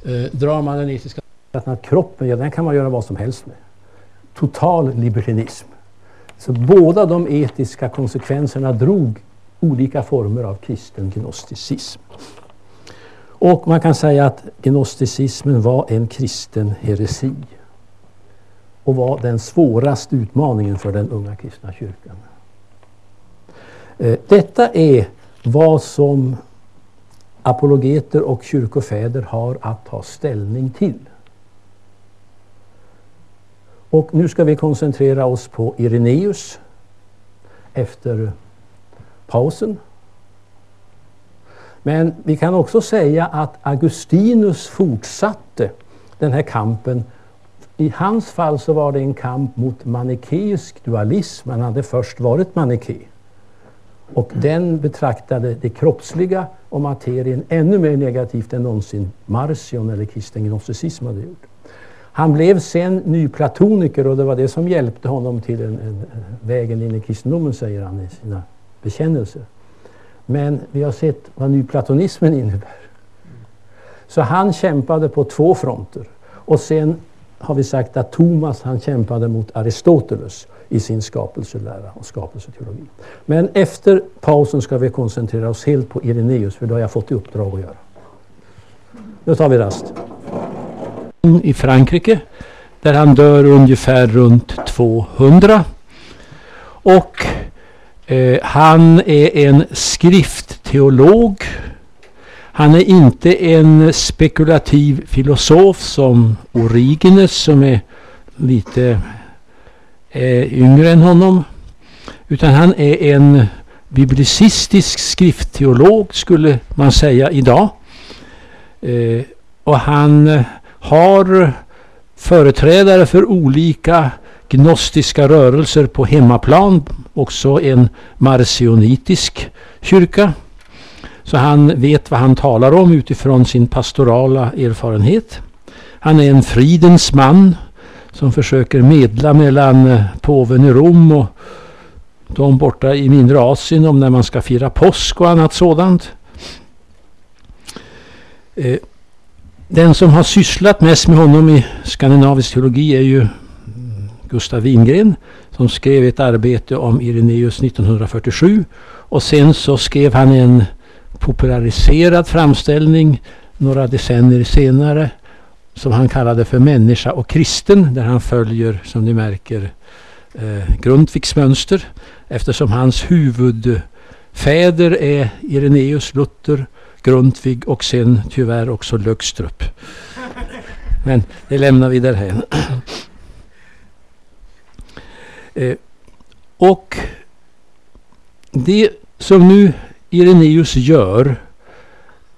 eh, drar man den etiska att kroppen, ja den kan man göra vad som helst med. Total libertinism. Så båda de etiska konsekvenserna drog olika former av kristen gnosticism. Och man kan säga att gnosticismen var en kristen heresi och var den svåraste utmaningen för den unga kristna kyrkan. Eh, detta är vad som apologeter och kyrkofäder har att ta ställning till. Och nu ska vi koncentrera oss på Ireneus efter pausen. Men vi kan också säga att Augustinus fortsatte den här kampen. I hans fall så var det en kamp mot manikeisk dualism. Han hade först varit manike. Och den betraktade det kroppsliga och materien ännu mer negativt än någonsin Marcion eller kristen gnosticism hade gjort. Han blev sen nyplatoniker och det var det som hjälpte honom till en, en, vägen in i kristendomen, säger han i sina bekännelser. Men vi har sett vad nyplatonismen innebär. Så han kämpade på två fronter. Och sen har vi sagt att Thomas han kämpade mot Aristoteles i sin skapelselära och skapelseteologi. Men efter pausen ska vi koncentrera oss helt på Ireneus, för det har jag fått i uppdrag att göra. Nu tar vi rast i Frankrike där han dör ungefär runt 200. Och eh, han är en skriftteolog. Han är inte en spekulativ filosof som Origenes som är lite eh, yngre än honom. Utan han är en biblicistisk skriftteolog skulle man säga idag. Eh, och han har företrädare för olika gnostiska rörelser på hemmaplan, också en marcionitisk kyrka. Så han vet vad han talar om utifrån sin pastorala erfarenhet. Han är en fridens man som försöker medla mellan påven i Rom och de borta i mindre Asien om när man ska fira påsk och annat sådant. Eh, den som har sysslat mest med honom i skandinavisk teologi är ju Gustav Wingren som skrev ett arbete om Ireneus 1947 och sen så skrev han en populariserad framställning några decennier senare som han kallade för Människa och kristen där han följer som ni märker eh, Grundtvigs mönster eftersom hans huvudfäder är Ireneus, Luther, Grundtvig och sen tyvärr också Lögstrup. Men det lämnar vi därhän. (clears throat) Eh, och det som nu Ireneus gör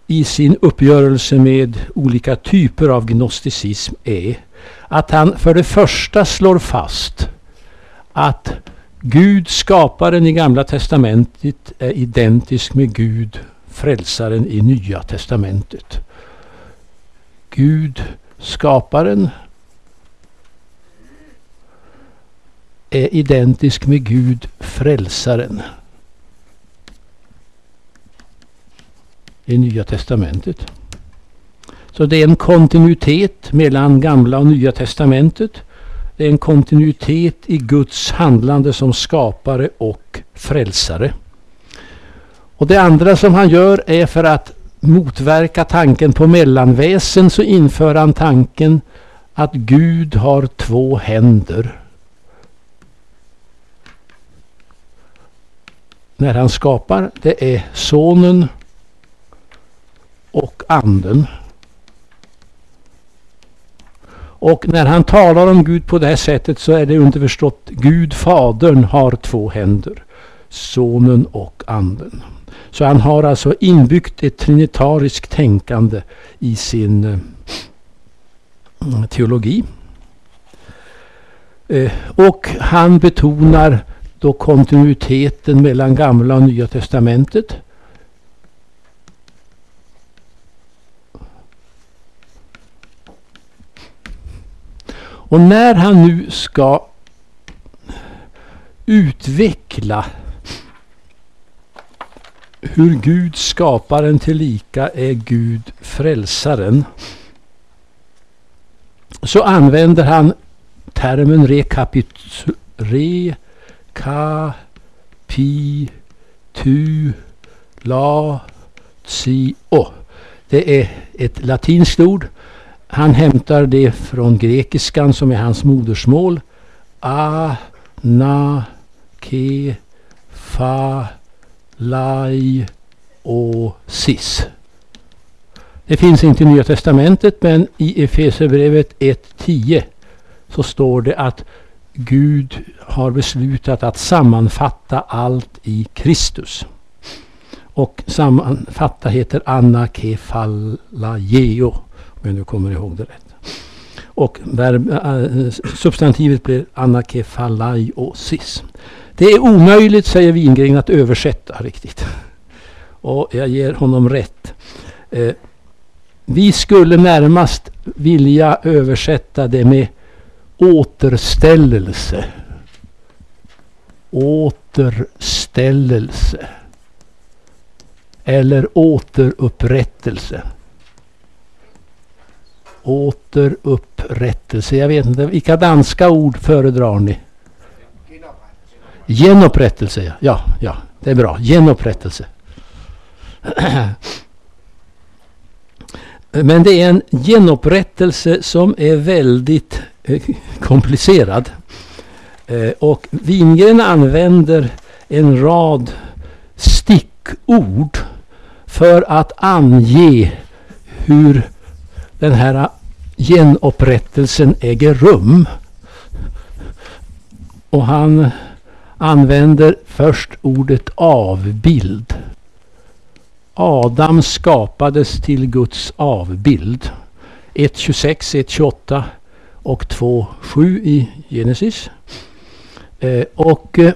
i sin uppgörelse med olika typer av gnosticism är att han för det första slår fast att Gud, skaparen i Gamla Testamentet, är identisk med Gud, frälsaren i Nya Testamentet. Gud, skaparen, är identisk med Gud, frälsaren. I Nya Testamentet. Så det är en kontinuitet mellan Gamla och Nya Testamentet. Det är en kontinuitet i Guds handlande som skapare och frälsare. Och det andra som han gör är för att motverka tanken på mellanväsen så inför han tanken att Gud har två händer. När han skapar, det är sonen och anden. Och när han talar om Gud på det här sättet så är det underförstått Gud Fadern har två händer. Sonen och anden. Så han har alltså inbyggt ett trinitariskt tänkande i sin eh, teologi. Eh, och han betonar då kontinuiteten mellan gamla och nya testamentet. Och när han nu ska utveckla hur Gud skaparen tillika är Gud frälsaren så använder han termen rekapitu, rekapitullatio. Det är ett latinskt ord. Han hämtar det från grekiskan som är hans modersmål. A, na, ke, fa, lai och sis. Det finns inte i Nya Testamentet men i Efesierbrevet 1.10 så står det att Gud har beslutat att sammanfatta allt i Kristus. Och sammanfatta heter anakefallageo. Om jag nu kommer ihåg det rätt. Och verb, äh, substantivet blir anakefalaiosis. Det är omöjligt, säger Wingren, att översätta riktigt. Och jag ger honom rätt. Eh, vi skulle närmast vilja översätta det med återställelse. Återställelse. Eller återupprättelse. Återupprättelse. Jag vet inte, vilka danska ord föredrar ni? Genupprättelse, ja. Ja, det är bra. Genupprättelse. (clears throat) Men det är en genupprättelse som är väldigt eh, komplicerad. Eh, och Wingren använder en rad stickord för att ange hur den här genupprättelsen äger rum. Och han använder först ordet avbild. Adam skapades till Guds avbild. 1.26, 1.28 och 2.7 i Genesis. Eh, och eh,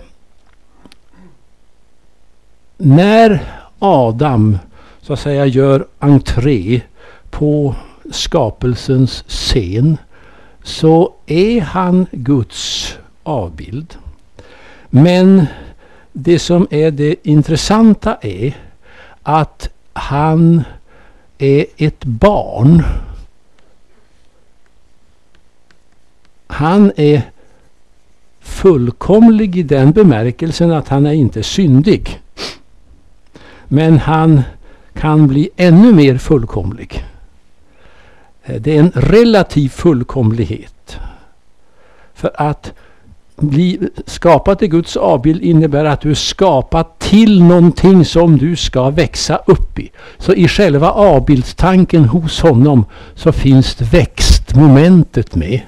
när Adam så att säga gör entré på skapelsens scen så är han Guds avbild. Men det som är det intressanta är att han är ett barn. Han är fullkomlig i den bemärkelsen att han är inte syndig. Men han kan bli ännu mer fullkomlig. Eh, det är en relativ fullkomlighet. För att bli skapad till Guds avbild innebär att du är skapad till någonting som du ska växa upp i. Så i själva avbildstanken hos honom så finns växtmomentet med.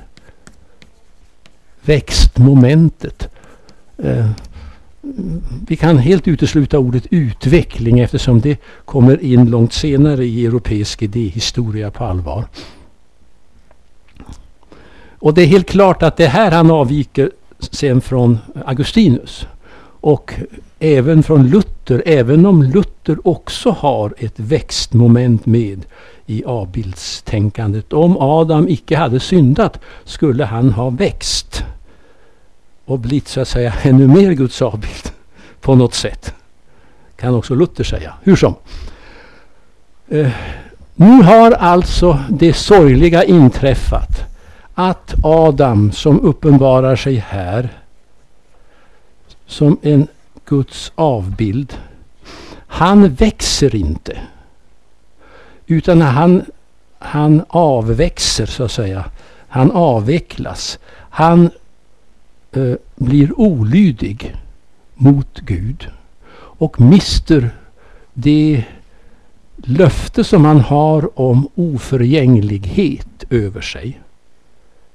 Växtmomentet. Eh, vi kan helt utesluta ordet utveckling eftersom det kommer in långt senare i europeisk idéhistoria på allvar. Och det är helt klart att det här han avviker sen från Augustinus. Och även från Luther, även om Luther också har ett växtmoment med i avbildstänkandet. Om Adam icke hade syndat skulle han ha växt och blivit så att säga ännu mer Guds avbild på något sätt. Kan också Luther säga. Hur som. Eh, nu har alltså det sorgliga inträffat att Adam som uppenbarar sig här som en Guds avbild. Han växer inte. Utan han, han avväxer så att säga. Han avvecklas. Han eh, blir olydig mot Gud. Och mister det löfte som han har om oförgänglighet över sig.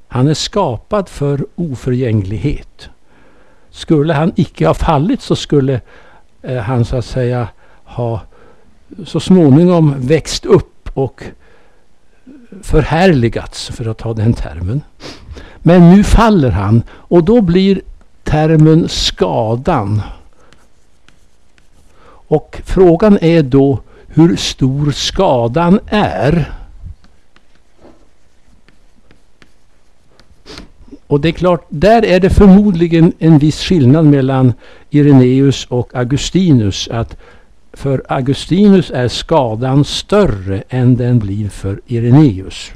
Han är skapad för oförgänglighet. Skulle han icke ha fallit så skulle eh, han så att säga ha så småningom växt upp och förhärligats, för att ta den termen. Men nu faller han och då blir termen skadan. Och frågan är då hur stor skadan är. Och det är klart, där är det förmodligen en viss skillnad mellan Ireneus och Augustinus. Att för Augustinus är skadan större än den blir för Ireneus.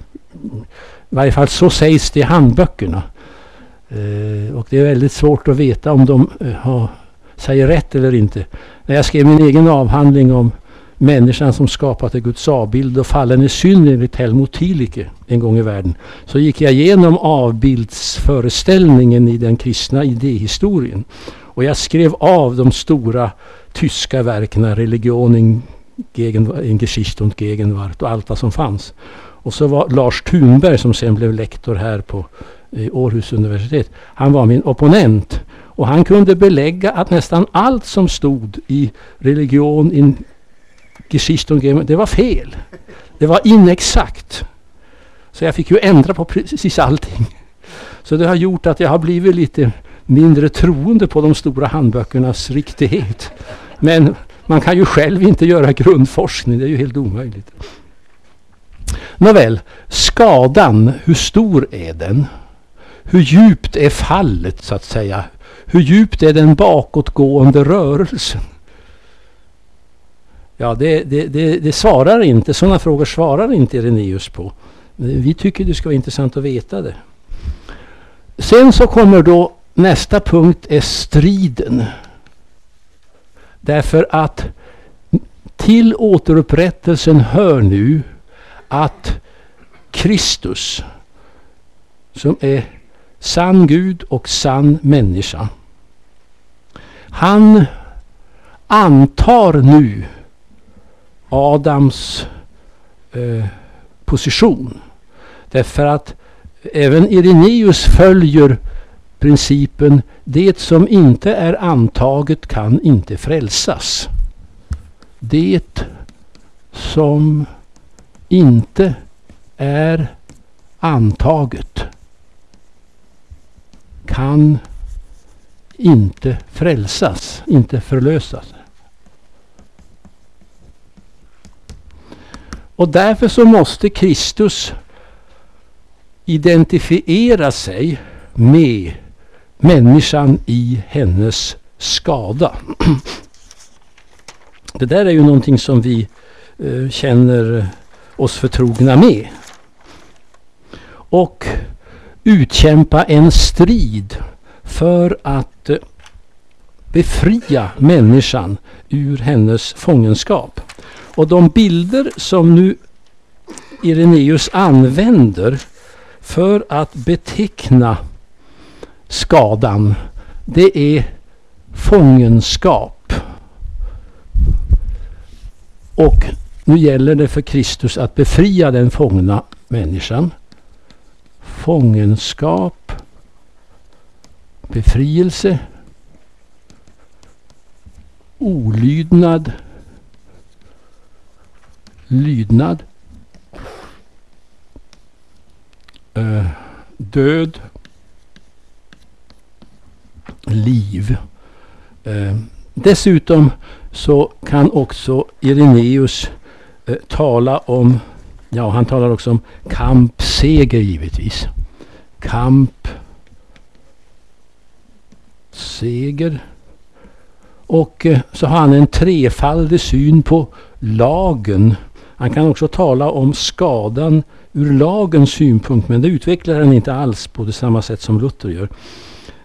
I varje fall så sägs det i handböckerna. Eh, och det är väldigt svårt att veta om de eh, har, säger rätt eller inte. När jag skrev min egen avhandling om människan som skapat en Guds avbild och fallen i synd enligt Helmut Thielicke en gång i världen. Så gick jag igenom avbildsföreställningen i den kristna idéhistorien. Och jag skrev av de stora tyska verken, Religionen, Gegen, Geschichte und Gegenwart och allt vad som fanns. Och så var Lars Thunberg som sen blev lektor här på eh, Århus universitet. Han var min opponent. Och han kunde belägga att nästan allt som stod i religion, in, Geschichte det var fel. Det var inexakt. Så jag fick ju ändra på precis allting. Så det har gjort att jag har blivit lite mindre troende på de stora handböckernas riktighet. Men man kan ju själv inte göra grundforskning, det är ju helt omöjligt. Nåväl, skadan, hur stor är den? Hur djupt är fallet så att säga? Hur djupt är den bakåtgående rörelsen? Ja, det, det, det, det svarar inte, sådana frågor svarar inte Irenaeus på. Vi tycker det ska vara intressant att veta det. Sen så kommer då nästa punkt är striden. Därför att till återupprättelsen hör nu att Kristus som är sann Gud och sann människa. Han antar nu Adams eh, position. Därför att även Ireneus följer principen det som inte är antaget kan inte frälsas. Det som inte är antaget kan inte frälsas, inte förlösas. Och därför så måste Kristus identifiera sig med människan i hennes skada. (clears throat) Det där är ju någonting som vi eh, känner oss förtrogna med. Och utkämpa en strid för att eh, befria människan ur hennes fångenskap. Och de bilder som nu Ireneus använder för att beteckna skadan, det är fångenskap. Och nu gäller det för Kristus att befria den fångna människan. Fångenskap, befrielse, olydnad, lydnad, eh, död, liv. Eh, dessutom så kan också Ireneus eh, tala om, ja han talar också om kamp, seger givetvis. Kamp, seger. Och eh, så har han en trefaldig syn på lagen. Han kan också tala om skadan ur lagens synpunkt, men det utvecklar han inte alls på det samma sätt som Luther gör.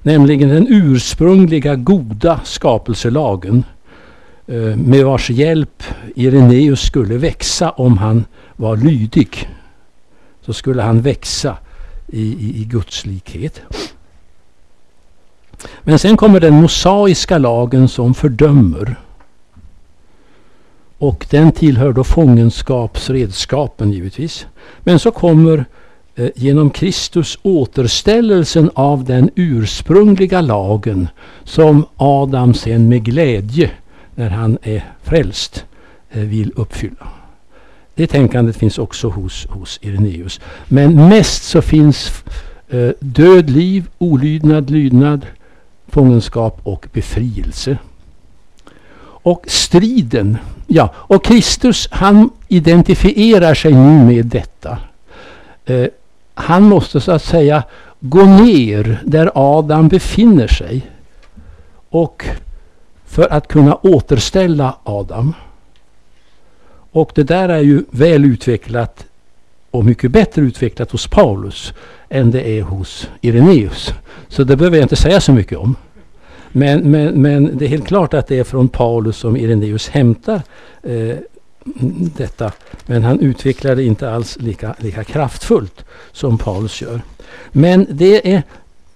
Nämligen den ursprungliga goda skapelselagen Eh, med vars hjälp Ireneus skulle växa om han var lydig. Så skulle han växa i, i, i Guds likhet. Men sen kommer den mosaiska lagen som fördömer. Och den tillhör då fångenskapsredskapen givetvis. Men så kommer eh, genom Kristus återställelsen av den ursprungliga lagen som Adam sen med glädje när han är frälst eh, vill uppfylla. Det tänkandet finns också hos, hos Ireneus. Men mest så finns eh, död, liv, olydnad, lydnad, fångenskap och befrielse. Och striden, ja, och Kristus han identifierar sig nu med detta. Eh, han måste så att säga gå ner där Adam befinner sig. Och för att kunna återställa Adam. Och det där är ju väl utvecklat och mycket bättre utvecklat hos Paulus än det är hos Ireneus. Så det behöver jag inte säga så mycket om. Men, men, men det är helt klart att det är från Paulus som Ireneus hämtar eh, detta. Men han utvecklar det inte alls lika, lika kraftfullt som Paulus gör. Men det är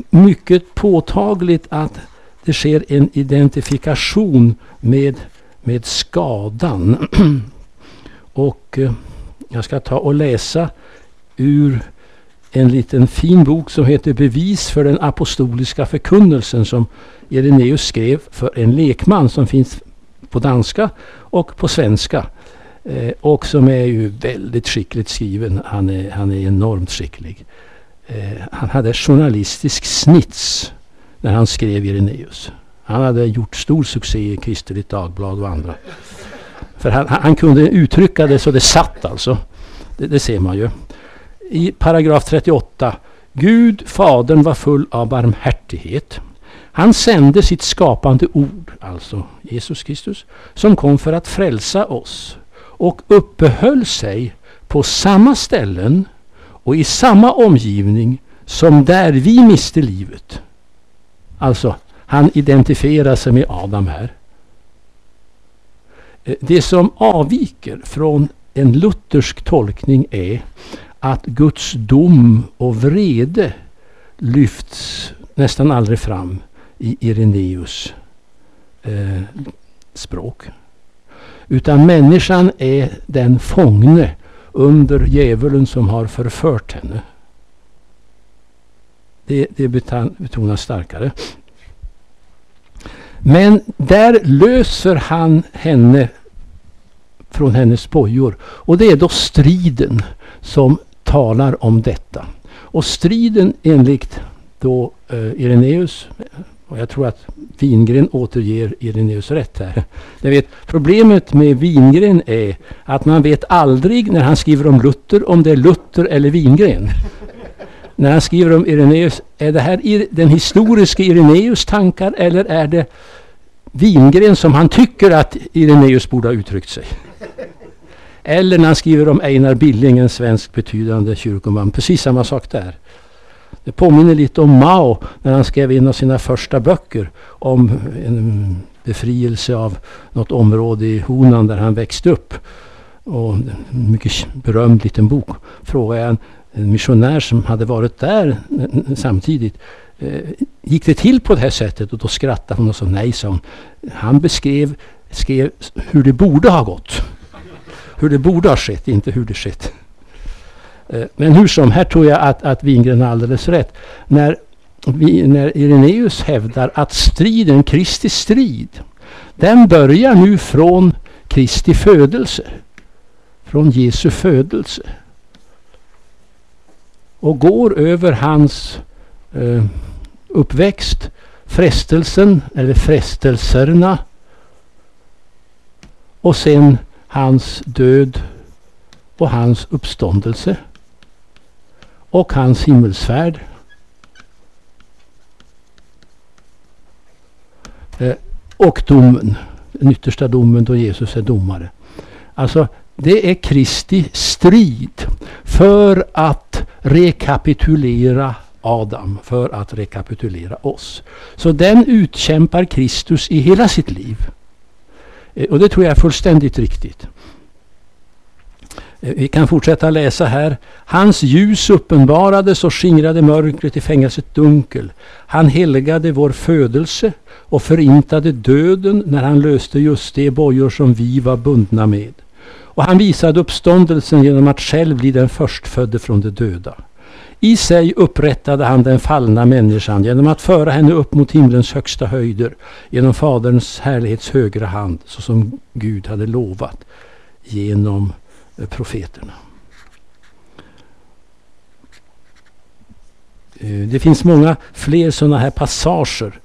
mycket påtagligt att det sker en identifikation med, med skadan. (clears throat) och eh, jag ska ta och läsa ur en liten fin bok som heter Bevis för den apostoliska förkunnelsen som Ireneus skrev för en lekman som finns på danska och på svenska. Eh, och som är ju väldigt skickligt skriven. Han är, han är enormt skicklig. Eh, han hade journalistisk snits när han skrev Irenaeus. Han hade gjort stor succé i Kristeligt Dagblad och andra. För han, han kunde uttrycka det så det satt alltså. Det, det ser man ju. I paragraf 38. Gud, Fadern, var full av barmhärtighet. Han sände sitt skapande ord, alltså Jesus Kristus, som kom för att frälsa oss och uppehöll sig på samma ställen och i samma omgivning som där vi miste livet. Alltså, han identifierar sig med Adam här. Eh, det som avviker från en luthersk tolkning är att Guds dom och vrede lyfts nästan aldrig fram i Ireneus eh, språk. Utan människan är den fångne under djävulen som har förfört henne. Det, det betonas starkare. Men där löser han henne från hennes bojor. Och det är då striden som talar om detta. Och striden enligt då eh, Ireneus, och jag tror att Wingren återger Ireneus rätt här. Vet, problemet med Wingren är att man vet aldrig när han skriver om Luther om det är Luther eller Wingren när han skriver om Ireneus, är det här den historiska Ireneus tankar eller är det Wingren som han tycker att Irenaeus borde ha uttryckt sig. Eller när han skriver om Einar Billing, en svensk betydande kyrkoman. Precis samma sak där. Det påminner lite om Mao när han skrev en av sina första böcker om en befrielse av något område i Honan där han växte upp. Och en mycket berömd liten bok. Frågade jag en, missionär som hade varit där eh, samtidigt. Eh, gick det till på det här sättet? Och då skrattade hon och sa nej, sa hon. Han beskrev skrev hur det borde ha gått. Hur det borde ha skett, inte hur det skett. Eh, men hur som, här tror jag att, att Wingren har alldeles rätt. När, vi, när Irenaeus hävdar att striden, Kristi strid, den börjar nu från Kristi födelse. Från Jesu födelse. Och går över hans eh, uppväxt, frestelsen eller frestelserna och sen hans död och hans uppståndelse och hans himmelsfärd. Eh, och domen, den yttersta domen då Jesus är domare. Alltså det är Kristi strid för att rekapitulera Adam, för att rekapitulera oss. Så den utkämpar Kristus i hela sitt liv. Eh, och det tror jag är fullständigt riktigt. Eh, vi kan fortsätta läsa här. Hans ljus uppenbarades och skingrade mörkret i fängelset dunkel. Han helgade vår födelse och förintade döden när han löste just de bojor som vi var bundna med. Och han visade uppståndelsen genom att själv bli den förstfödde från de döda. I sig upprättade han den fallna människan genom att föra henne upp mot himlens högsta höjder genom Faderns härlighets högra hand så som Gud hade lovat genom eh, profeterna. Eh, det finns många fler sådana här passager.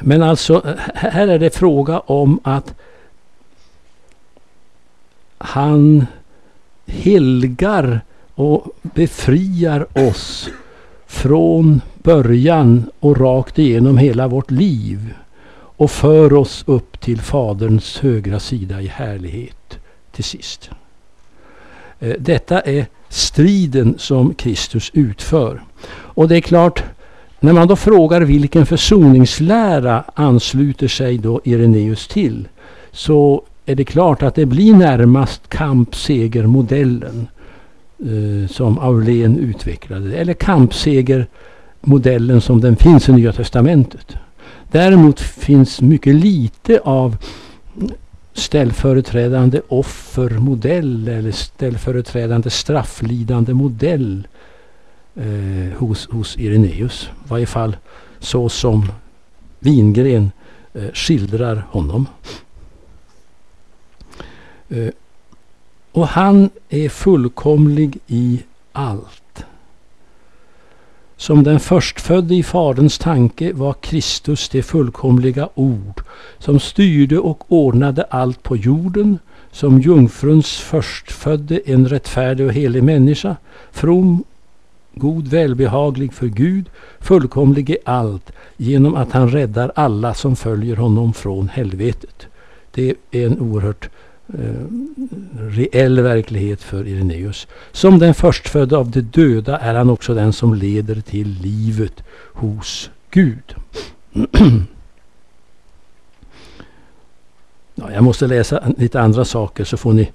Men alltså, eh, här är det fråga om att han helgar och befriar oss från början och rakt igenom hela vårt liv och för oss upp till Faderns högra sida i härlighet till sist. Eh, detta är striden som Kristus utför. Och det är klart, när man då frågar vilken försoningslära ansluter sig då Ireneus till så är det klart att det blir närmast kampsegermodellen eh, som Aulén utvecklade. Eller kampsegermodellen som den finns i Nya Testamentet. Däremot finns mycket lite av ställföreträdande offermodell eller ställföreträdande strafflidande modell eh, hos, hos Ireneus. I varje fall så som Wingren eh, skildrar honom. Eh, och han är fullkomlig i allt. Som den förstfödde i Faderns tanke var Kristus det fullkomliga ord som styrde och ordnade allt på jorden, som jungfruns förstfödde en rättfärdig och helig människa, from, god, välbehaglig för Gud, fullkomlig i allt, genom att han räddar alla som följer honom från helvetet. Det är en oerhört Eh, Eh, reell verklighet för Irenaeus. Som den förstfödda av de döda är han också den som leder till livet hos Gud. (clears throat) ja, jag måste läsa lite andra saker så får ni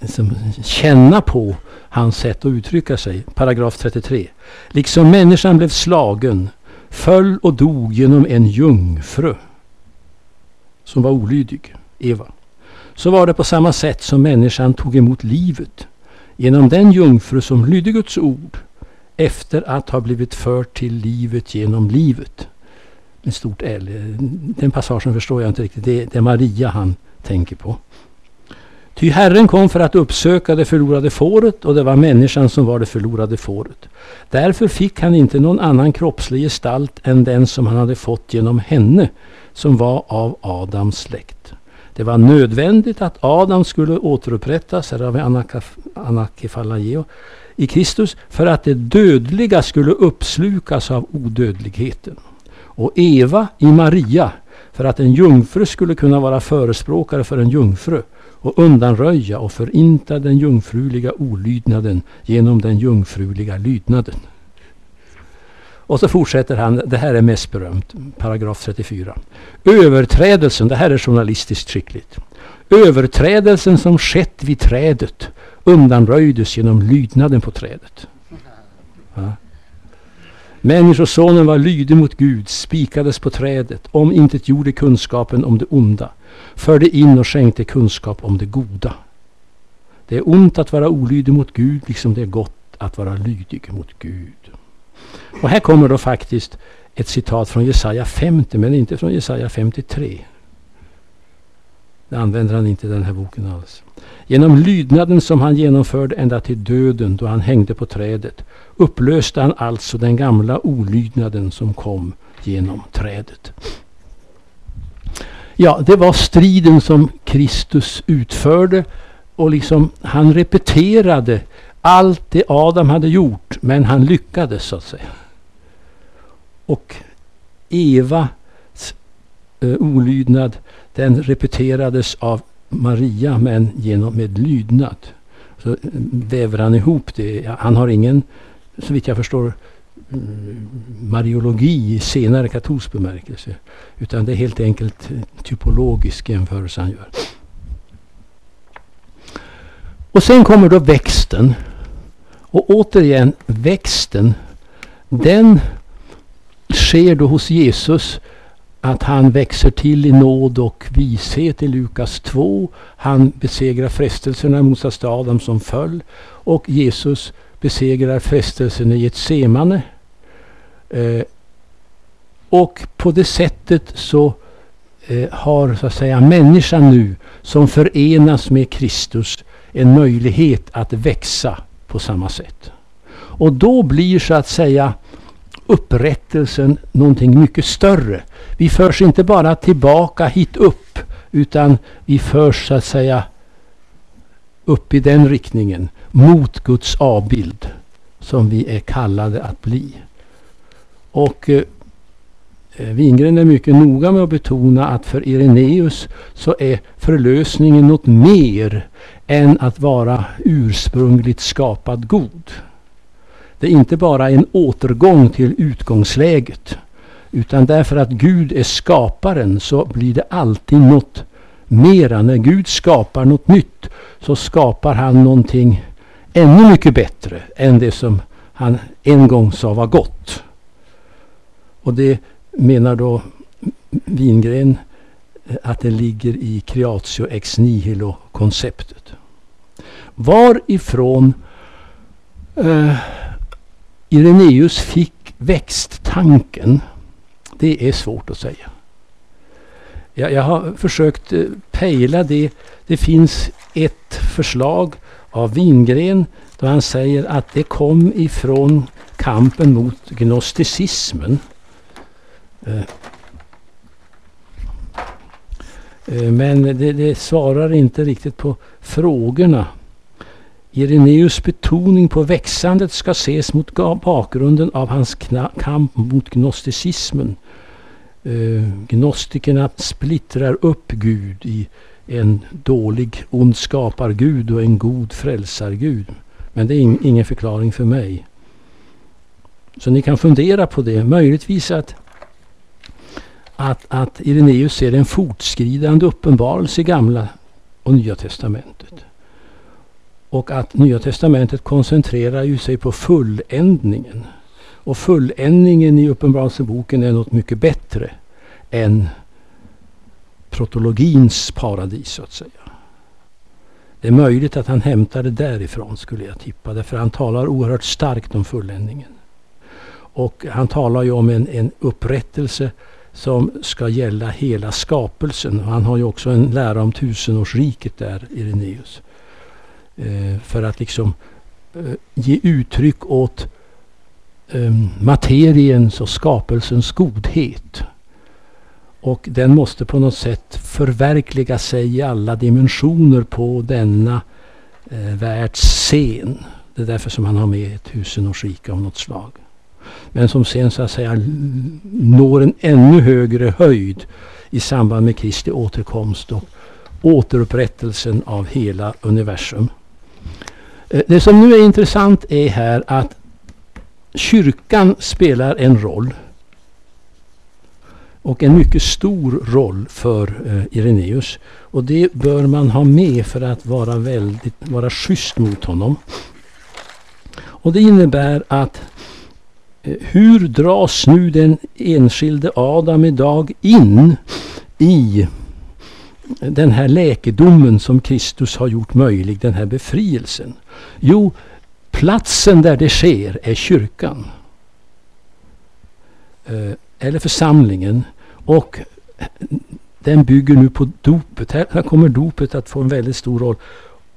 liksom känna på hans sätt att uttrycka sig. Paragraf 33. Liksom människan blev slagen, föll och dog genom en jungfru som var olydig, Eva så var det på samma sätt som människan tog emot livet genom den jungfru som lydde Guds ord efter att ha blivit förd till livet genom livet. Med stort L. Den passagen förstår jag inte riktigt. Det, det är Maria han tänker på. Ty Herren kom för att uppsöka det förlorade fåret och det var människan som var det förlorade fåret. Därför fick han inte någon annan kroppslig gestalt än den som han hade fått genom henne som var av Adams släkt. Det var nödvändigt att Adam skulle återupprättas, här har vi anakefalageo, i Kristus för att det dödliga skulle uppslukas av odödligheten. Och Eva i Maria för att en jungfru skulle kunna vara förespråkare för en jungfru och undanröja och förinta den jungfruliga olydnaden genom den jungfruliga lydnaden. Och så fortsätter han, det här är mest berömt, paragraf 34. Överträdelsen, det här är journalistiskt skickligt. Överträdelsen som skett vid trädet undanröjdes genom lydnaden på trädet. Ja. Människosonen var lydig mot Gud, spikades på trädet, om inte gjorde kunskapen om det onda, förde in och skänkte kunskap om det goda. Det är ont att vara olydig mot Gud, liksom det är gott att vara lydig mot Gud. Och här kommer då faktiskt ett citat från Jesaja 50, men inte från Jesaja 53. Det använder han inte i den här boken alls. Genom lydnaden som han genomförde ända till döden då han hängde på trädet upplöste han alltså den gamla olydnaden som kom genom trädet. Ja, det var striden som Kristus utförde och liksom han repeterade allt det Adam hade gjort men han lyckades så att säga. Och Evas eh, olydnad den repeterades av Maria men genom med lydnad. Så eh, väver han ihop det. Han har ingen, så vitt jag förstår, mm, mariologi i senare katolsk bemärkelse. Utan det är helt enkelt eh, typologisk jämförelse han gör. Och sen kommer då växten. Och återigen, växten, den sker då hos Jesus att han växer till i nåd och vishet i Lukas 2. Han besegrar frestelserna mot Adam som föll. Och Jesus besegrar frestelsen i ett semane. Eh, och på det sättet så eh, har så att säga människan nu som förenas med Kristus en möjlighet att växa på samma sätt. Och då blir så att säga upprättelsen någonting mycket större. Vi förs inte bara tillbaka hit upp utan vi förs så att säga upp i den riktningen mot Guds avbild som vi är kallade att bli. Och eh, eh Wingren är mycket noga med att betona att för Ireneus så är förlösningen något mer än att vara ursprungligt skapad god. Det är inte bara en återgång till utgångsläget. Utan därför att Gud är skaparen så blir det alltid något mera. När Gud skapar något nytt så skapar han någonting ännu mycket bättre än det som han en gång sa var gott. Och det menar då Wingren eh, att det ligger i creatio ex nihilo konceptet. Varifrån eh, Ireneus fick växttanken, det är svårt att säga. Jag, jag har försökt eh, pejla det. Det finns ett förslag av Wingren då han säger att det kom ifrån kampen mot gnosticismen. Eh, eh, men det, det, svarar inte riktigt på frågorna. Ireneus betoning på växandet ska ses mot bakgrunden av hans kamp mot gnosticismen. Eh, gnostikerna splittrar upp Gud i en dålig ond skapargud och en god frälsargud. Men det är in, ingen förklaring för mig. Så ni kan fundera på det. Möjligtvis att, att, att Ireneus ser en fortskridande uppenbarelse i Gamla och Nya Testamentet. Och att Nya Testamentet koncentrerar ju sig på fulländningen. Och fulländningen i Uppenbarelseboken är något mycket bättre än protologins paradis så att säga. Det är möjligt att han hämtar det därifrån skulle jag tippa. Därför han talar oerhört starkt om fulländningen. Och han talar ju om en, en upprättelse som ska gälla hela skapelsen. Han har ju också en lära om tusenårsriket där, Ireneus. Eh, för att liksom eh, ge uttryck åt eh, materiens och skapelsens godhet. Och den måste på något sätt förverkliga sig i alla dimensioner på denna eh, världsscen. Det är därför som han har med ett tusenårsrike av något slag. Men som sen så att säga når en ännu högre höjd i samband med Kristi återkomst och återupprättelsen av hela universum. Eh, det som nu är intressant är här att kyrkan spelar en roll. Och en mycket stor roll för eh, Ireneus. Och det bör man ha med för att vara, väldigt, vara schysst mot honom. Och det innebär att eh, hur dras nu den enskilde Adam idag in i den här läkedomen som Kristus har gjort möjlig, den här befrielsen? Jo, platsen där det sker är kyrkan. Eh, eller församlingen. Och den bygger nu på dopet. Här, kommer dopet att få en väldigt stor roll.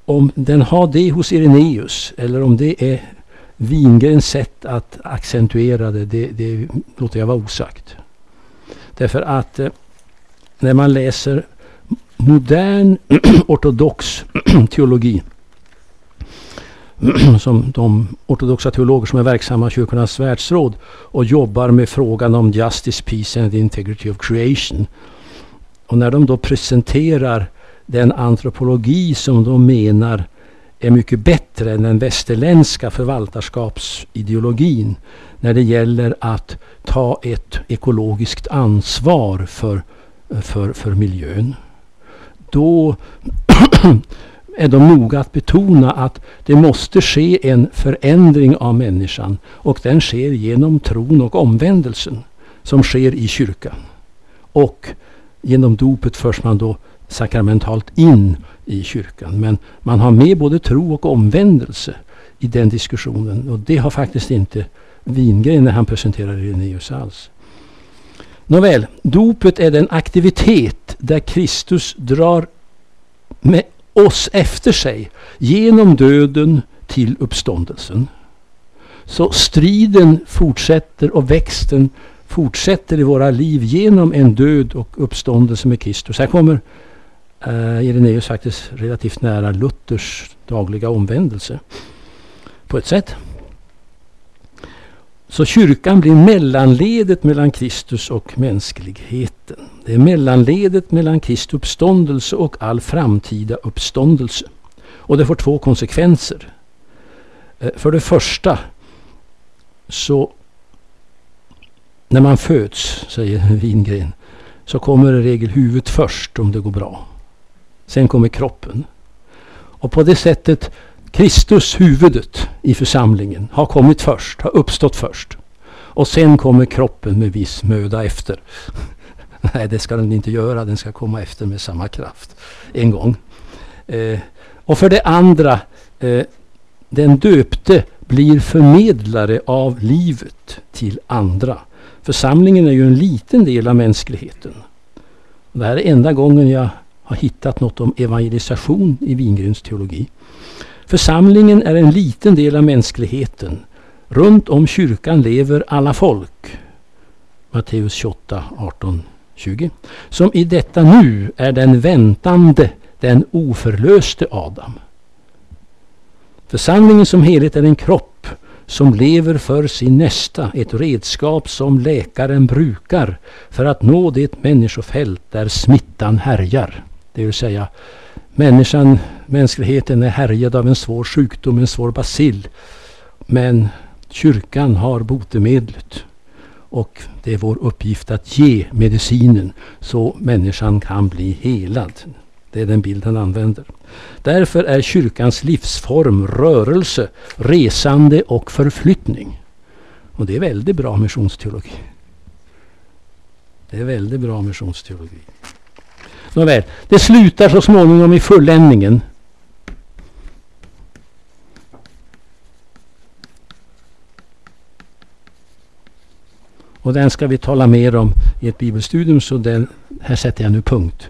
Om den har det hos Ireneus eller om det är Wingrens sätt att accentuera det, det, det låter jag vara osagt. Därför att eh, när man läser modern (clears throat) ortodox (clears throat) teologi (clears throat) som de ortodoxa teologer som är verksamma i Kyrkornas världsråd och jobbar med frågan om justice, peace and the integrity of creation. Och när de då presenterar den antropologi som de menar är mycket bättre än den västerländska förvaltarskapsideologin när det gäller att ta ett ekologiskt ansvar för, för, för miljön. Då (clears throat) är de noga att betona att det måste ske en förändring av människan. Och den sker genom tron och omvändelsen som sker i kyrkan. Och genom dopet förs man då sakramentalt in i kyrkan. Men man har med både tro och omvändelse i den diskussionen. Och det har faktiskt inte Wingren när han presenterar Irenaeus alls. Nåväl, dopet är den aktivitet där Kristus drar med oss efter sig genom döden till uppståndelsen. Så striden fortsätter och växten fortsätter i våra liv genom en död och uppståndelse med Kristus. Här kommer eh, Irenaeus faktiskt relativt nära Luthers dagliga omvändelse. På ett sätt. Så kyrkan blir mellanledet mellan Kristus och mänskligheten. Det är mellanledet mellan Kristi uppståndelse och all framtida uppståndelse. Och det får två konsekvenser. Eh, för det första så när man föds, säger Wingren, så kommer i regel huvudet först om det går bra. Sen kommer kroppen. Och på det sättet Kristus, huvudet i församlingen, har kommit först, har uppstått först. Och sen kommer kroppen med viss möda efter. (laughs) Nej, det ska den inte göra. Den ska komma efter med samma kraft en gång. Eh, och för det andra, eh, den döpte blir förmedlare av livet till andra. Församlingen är ju en liten del av mänskligheten. Det här är enda gången jag har hittat något om evangelisation i Wingrens teologi. Församlingen är en liten del av mänskligheten. Runt om kyrkan lever alla folk. Matteus 28, 18, 20. Som i detta nu är den väntande, den oförlöste Adam. Församlingen som helhet är en kropp som lever för sin nästa, ett redskap som läkaren brukar för att nå det människofält där smittan härjar. Det vill säga Människan, mänskligheten är härjad av en svår sjukdom, en svår bacill. Men kyrkan har botemedlet. Och det är vår uppgift att ge medicinen så människan kan bli helad. Det är den bild han använder. Därför är kyrkans livsform rörelse, resande och förflyttning. Och det är väldigt bra missionsteologi. Det är väldigt bra missionsteologi. Nåväl, det slutar så småningom i fulländningen. Och den ska vi tala mer om i ett bibelstudium så den, här sätter jag nu punkt.